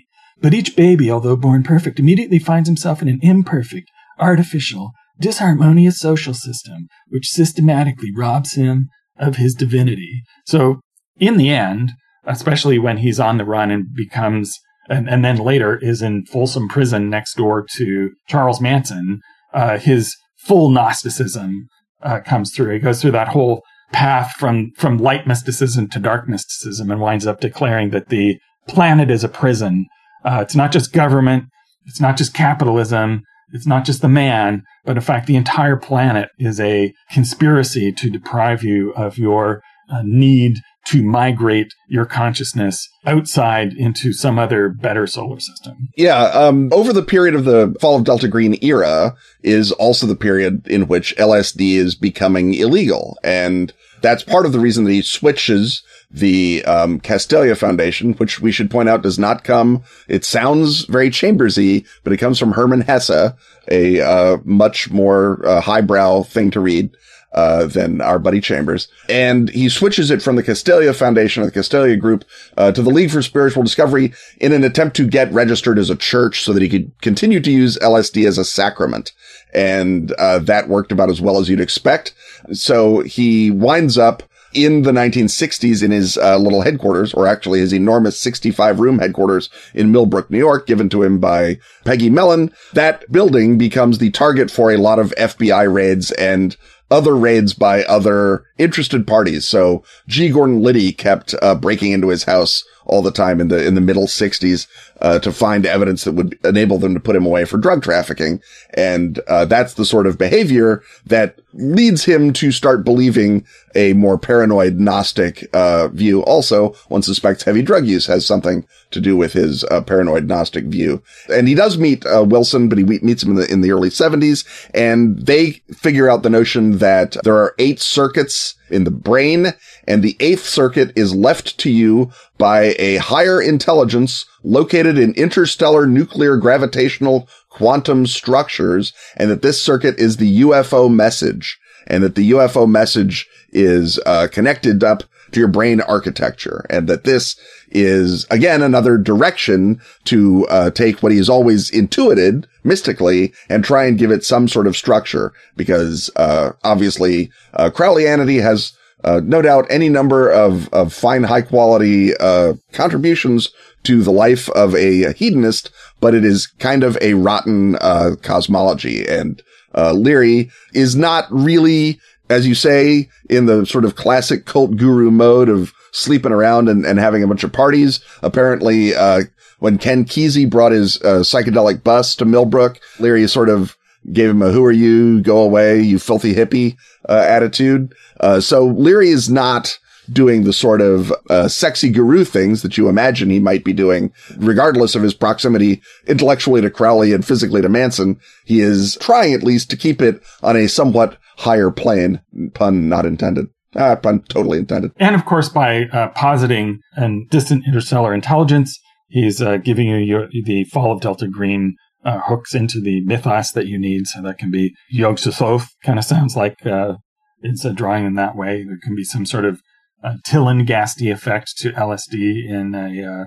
But each baby, although born perfect, immediately finds himself in an imperfect, artificial, disharmonious social system, which systematically robs him of his divinity. So, in the end, especially when he's on the run and becomes, and, and then later is in Folsom Prison next door to Charles Manson, uh, his full Gnosticism uh, comes through. He goes through that whole path from, from light mysticism to dark mysticism and winds up declaring that the planet is a prison. Uh, it's not just government. It's not just capitalism. It's not just the man, but in fact, the entire planet is a conspiracy to deprive you of your uh, need to migrate your consciousness outside into some other better solar system. Yeah. Um, over the period of the fall of Delta Green era is also the period in which LSD is becoming illegal. And that's part of the reason that he switches the um, Castalia Foundation, which we should point out does not come. It sounds very Chambersy, but it comes from Hermann Hesse, a uh, much more uh, highbrow thing to read uh, than our buddy Chambers. And he switches it from the Castalia Foundation or the Castalia Group uh, to the League for Spiritual Discovery in an attempt to get registered as a church so that he could continue to use LSD as a sacrament. And uh, that worked about as well as you'd expect. So he winds up in the 1960s in his uh, little headquarters, or actually his enormous 65 room headquarters in Millbrook, New York, given to him by Peggy Mellon. That building becomes the target for a lot of FBI raids and other raids by other interested parties. So G. Gordon Liddy kept uh, breaking into his house all the time in the in the middle 60s uh, to find evidence that would enable them to put him away for drug trafficking, and uh, that's the sort of behavior that leads him to start believing a more paranoid Gnostic uh, view. Also, one suspects heavy drug use has something to do with his uh, paranoid Gnostic view. And he does meet uh, Wilson, but he meets him in the in the early 70s, and they figure out the notion that there are eight circuits in the brain, and the eighth circuit is left to you by a higher intelligence located in interstellar nuclear gravitational quantum structures, and that this circuit is the UFO message, and that the UFO message is uh, connected up to your brain architecture, and that this is again another direction to uh, take what he's always intuited mystically and try and give it some sort of structure, because uh, obviously uh, Crowleyanity has uh, no doubt any number of, of fine, high quality, uh, contributions to the life of a hedonist, but it is kind of a rotten, uh, cosmology. And, uh, Leary is not really, as you say, in the sort of classic cult guru mode of sleeping around and, and having a bunch of parties. Apparently, uh, when Ken Kesey brought his, uh, psychedelic bus to Millbrook, Leary sort of gave him a "Who are you? Go away, you filthy hippie" uh, attitude. Uh, so Leary is not doing the sort of uh, sexy guru things that you imagine he might be doing, regardless of his proximity intellectually to Crowley and physically to Manson. He is trying at least to keep it on a somewhat higher plane. Pun not intended. Ah, pun totally intended. And of course, by uh, positing and distant interstellar intelligence, he's uh, giving you your, the fall of Delta Green uh, hooks into the mythos that you need. So that can be Yog Sothoth, kind of sounds like uh, it's a drawing in that way. There can be some sort of uh, Tillinghast effect to LSD in a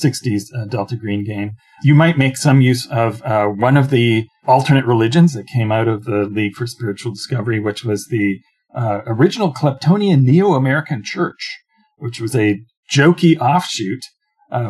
60s uh, uh, Delta Green game. You might make some use of uh, one of the alternate religions that came out of the League for Spiritual Discovery, which was the original Kleptonian Neo American Church, which was a jokey offshoot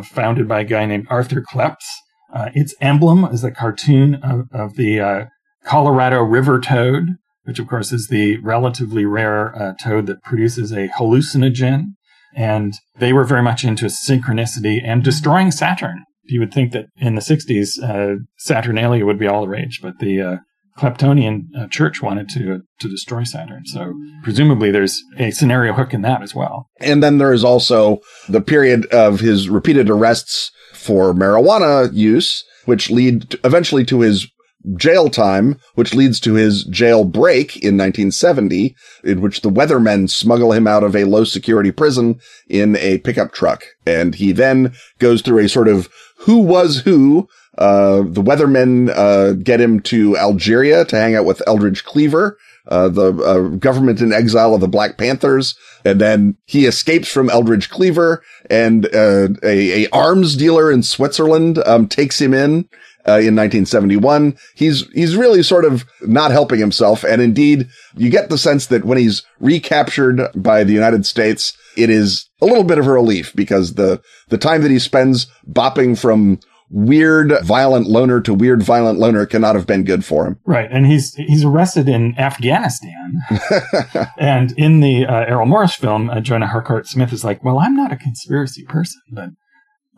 founded by a guy named Arthur Kleps uh, its emblem is a cartoon of, of the uh, Colorado river toad, which of course is the relatively rare uh, toad that produces a hallucinogen. And they were very much into synchronicity and destroying Saturn. You would think that in the 60s, uh, Saturnalia would be all the rage, but the uh, Kleptonian uh, church wanted to to destroy Saturn. So presumably there's a scenario hook in that as well. And then there is also the period of his repeated arrests for marijuana use, which lead to, eventually to his jail time, which leads to his jail break in 1970, in which the weathermen smuggle him out of a low security prison in a pickup truck. And he then goes through a sort of who was who. Uh, the weathermen, uh, get him to Algeria to hang out with Eldridge Cleaver, uh, the uh, government in exile of the Black Panthers. And then he escapes from Eldridge Cleaver and, uh, a, a, arms dealer in Switzerland, um, takes him in. Uh, in 1971, he's, he's really sort of not helping himself. And indeed, you get the sense that when he's recaptured by the United States, it is a little bit of a relief because the, the time that he spends bopping from weird violent loner to weird violent loner cannot have been good for him. Right. And he's he's arrested in Afghanistan. and in the uh, Errol Morris film, uh, Joanna Harcourt Smith is like, well, I'm not a conspiracy person, but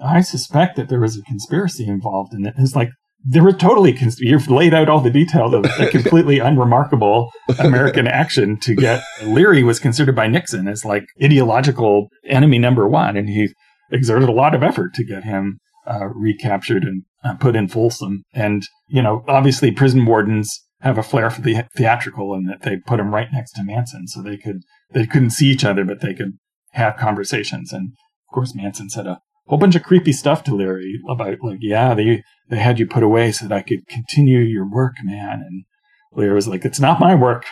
I suspect that there was a conspiracy involved in it. It's like, there were totally, cons- you've laid out all the detail of a completely unremarkable American action to get Leary was considered by Nixon as like ideological enemy number one. And he exerted a lot of effort to get him uh, recaptured and uh, put in Folsom. And, you know, obviously prison wardens have a flair for the theatrical and that they put him right next to Manson so they could, they couldn't see each other, but they could have conversations. And of course, Manson said a whole bunch of creepy stuff to Leary about like, yeah, they, they had you put away so that I could continue your work, man. And Leary was like, it's not my work.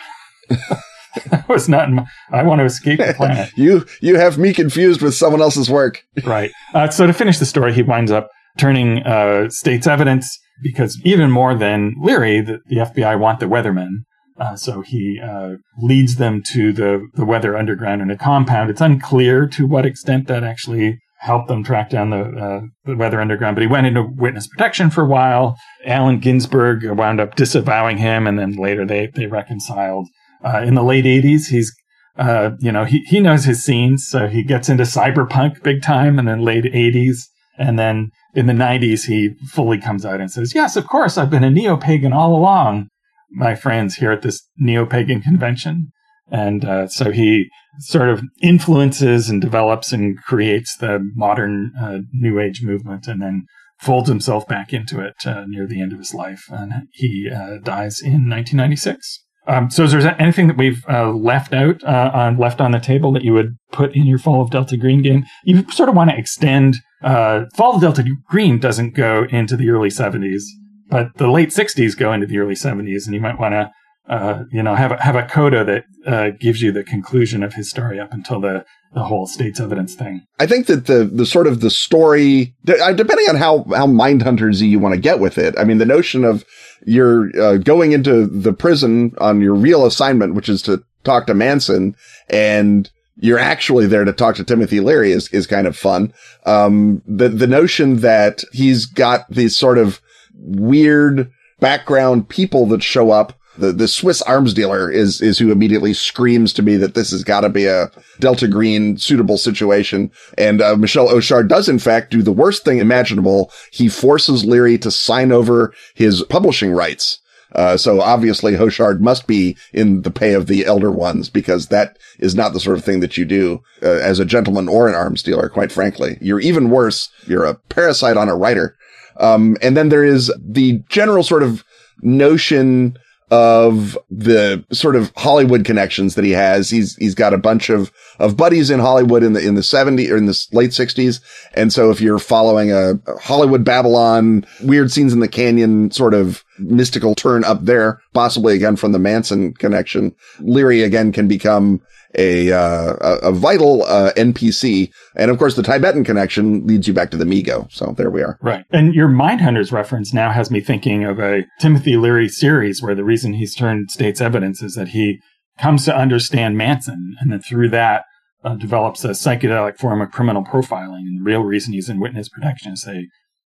that was not. My, I want to escape the planet. you you have me confused with someone else's work. right. Uh, so to finish the story, he winds up turning uh, state's evidence because even more than Leary, the, the FBI want the weathermen. Uh, so he uh, leads them to the, the weather underground in a compound. It's unclear to what extent that actually helped them track down the, uh, the weather underground, but he went into witness protection for a while. Allen Ginsberg wound up disavowing him, and then later they, they reconciled. Uh, in the late 80s, he's, uh, you know, he, he knows his scenes, so he gets into cyberpunk big time, and then late 80s. And then in the 90s, he fully comes out and says, Yes, of course, I've been a neo pagan all along, my friends here at this neo pagan convention. And uh, so he sort of influences and develops and creates the modern uh, New Age movement and then folds himself back into it uh, near the end of his life. And he uh, dies in 1996. Um, so, is there anything that we've uh, left out uh, on left on the table that you would put in your Fall of Delta Green game? You sort of want to extend. Fall of Delta Green doesn't go into the early '70s, but the late '60s go into the early '70s, and you might want to, uh, you know, have a, have a coda that uh, gives you the conclusion of his story up until the the whole state's evidence thing. I think that the the sort of the story, uh, depending on how how mindhuntersy you want to get with it. I mean, the notion of you're uh, going into the prison on your real assignment, which is to talk to Manson, and you're actually there to talk to Timothy Leary is is kind of fun. Um, the the notion that he's got these sort of weird background people that show up the, the Swiss arms dealer is, is who immediately screams to me that this has got to be a Delta Green suitable situation. And uh, Michel does in fact do the worst thing imaginable. He forces Leary to sign over his publishing rights. Uh, so obviously Hauchard must be in the pay of the elder ones because that is not the sort of thing that you do uh, as a gentleman or an arms dealer, quite frankly. You're even worse. You're a parasite on a writer. Um, and then there is the general sort of notion of the sort of Hollywood connections that he has. He's, he's got a bunch of, of buddies in Hollywood in the, in the 70s or in the late 60s. And so if you're following a Hollywood Babylon, weird scenes in the canyon sort of mystical turn up there, possibly again from the Manson connection, Leary again can become a uh, a, vital uh, NPC, and of course the Tibetan connection leads you back to the Mi-Go. So there we are. Right, and your Mindhunters reference now has me thinking of a Timothy Leary series where the reason he's turned state's evidence is that he comes to understand Manson, and then through that uh, develops a psychedelic form of criminal profiling. And the real reason he's in witness protection is they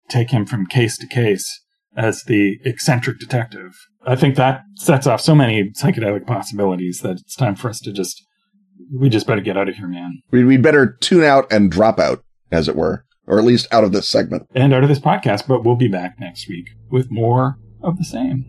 take him from case to case as the eccentric detective. I think that sets off so many psychedelic possibilities that it's time for us to just we just better get out of here, man. We we better tune out and drop out, as it were, or at least out of this segment and out of this podcast. But we'll be back next week with more of the same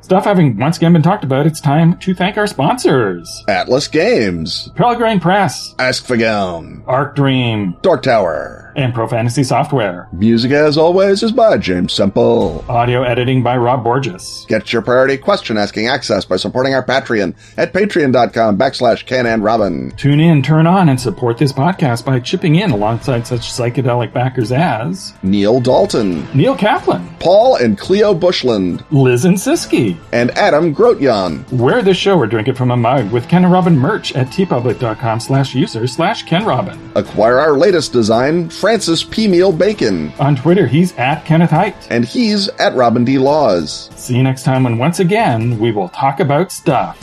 stuff. Having once again been talked about, it's time to thank our sponsors: Atlas Games, Pelgrane Press, Åskfågeln, Arc Dream, Dark Tower. And Pro Fantasy Software. Music, as always, is by James Semple. Audio editing by Rob Borges. Get your priority question asking access by supporting our Patreon at patreon.com backslash Ken and Robin. Tune in, turn on, and support this podcast by chipping in alongside such psychedelic backers as Neil Dalton, Neil Kaplan, Paul and Cleo Bushland, Liz and Siski, and Adam Grotjan. Wear this show or drink it from a mug with Ken and Robin merch at teepublic.com slash user slash Ken Robin. Acquire our latest design, Francis P. Meal Bacon. On Twitter, he's at Kenneth Hite. And he's at Robin D. Laws. See you next time when once again we will talk about stuff.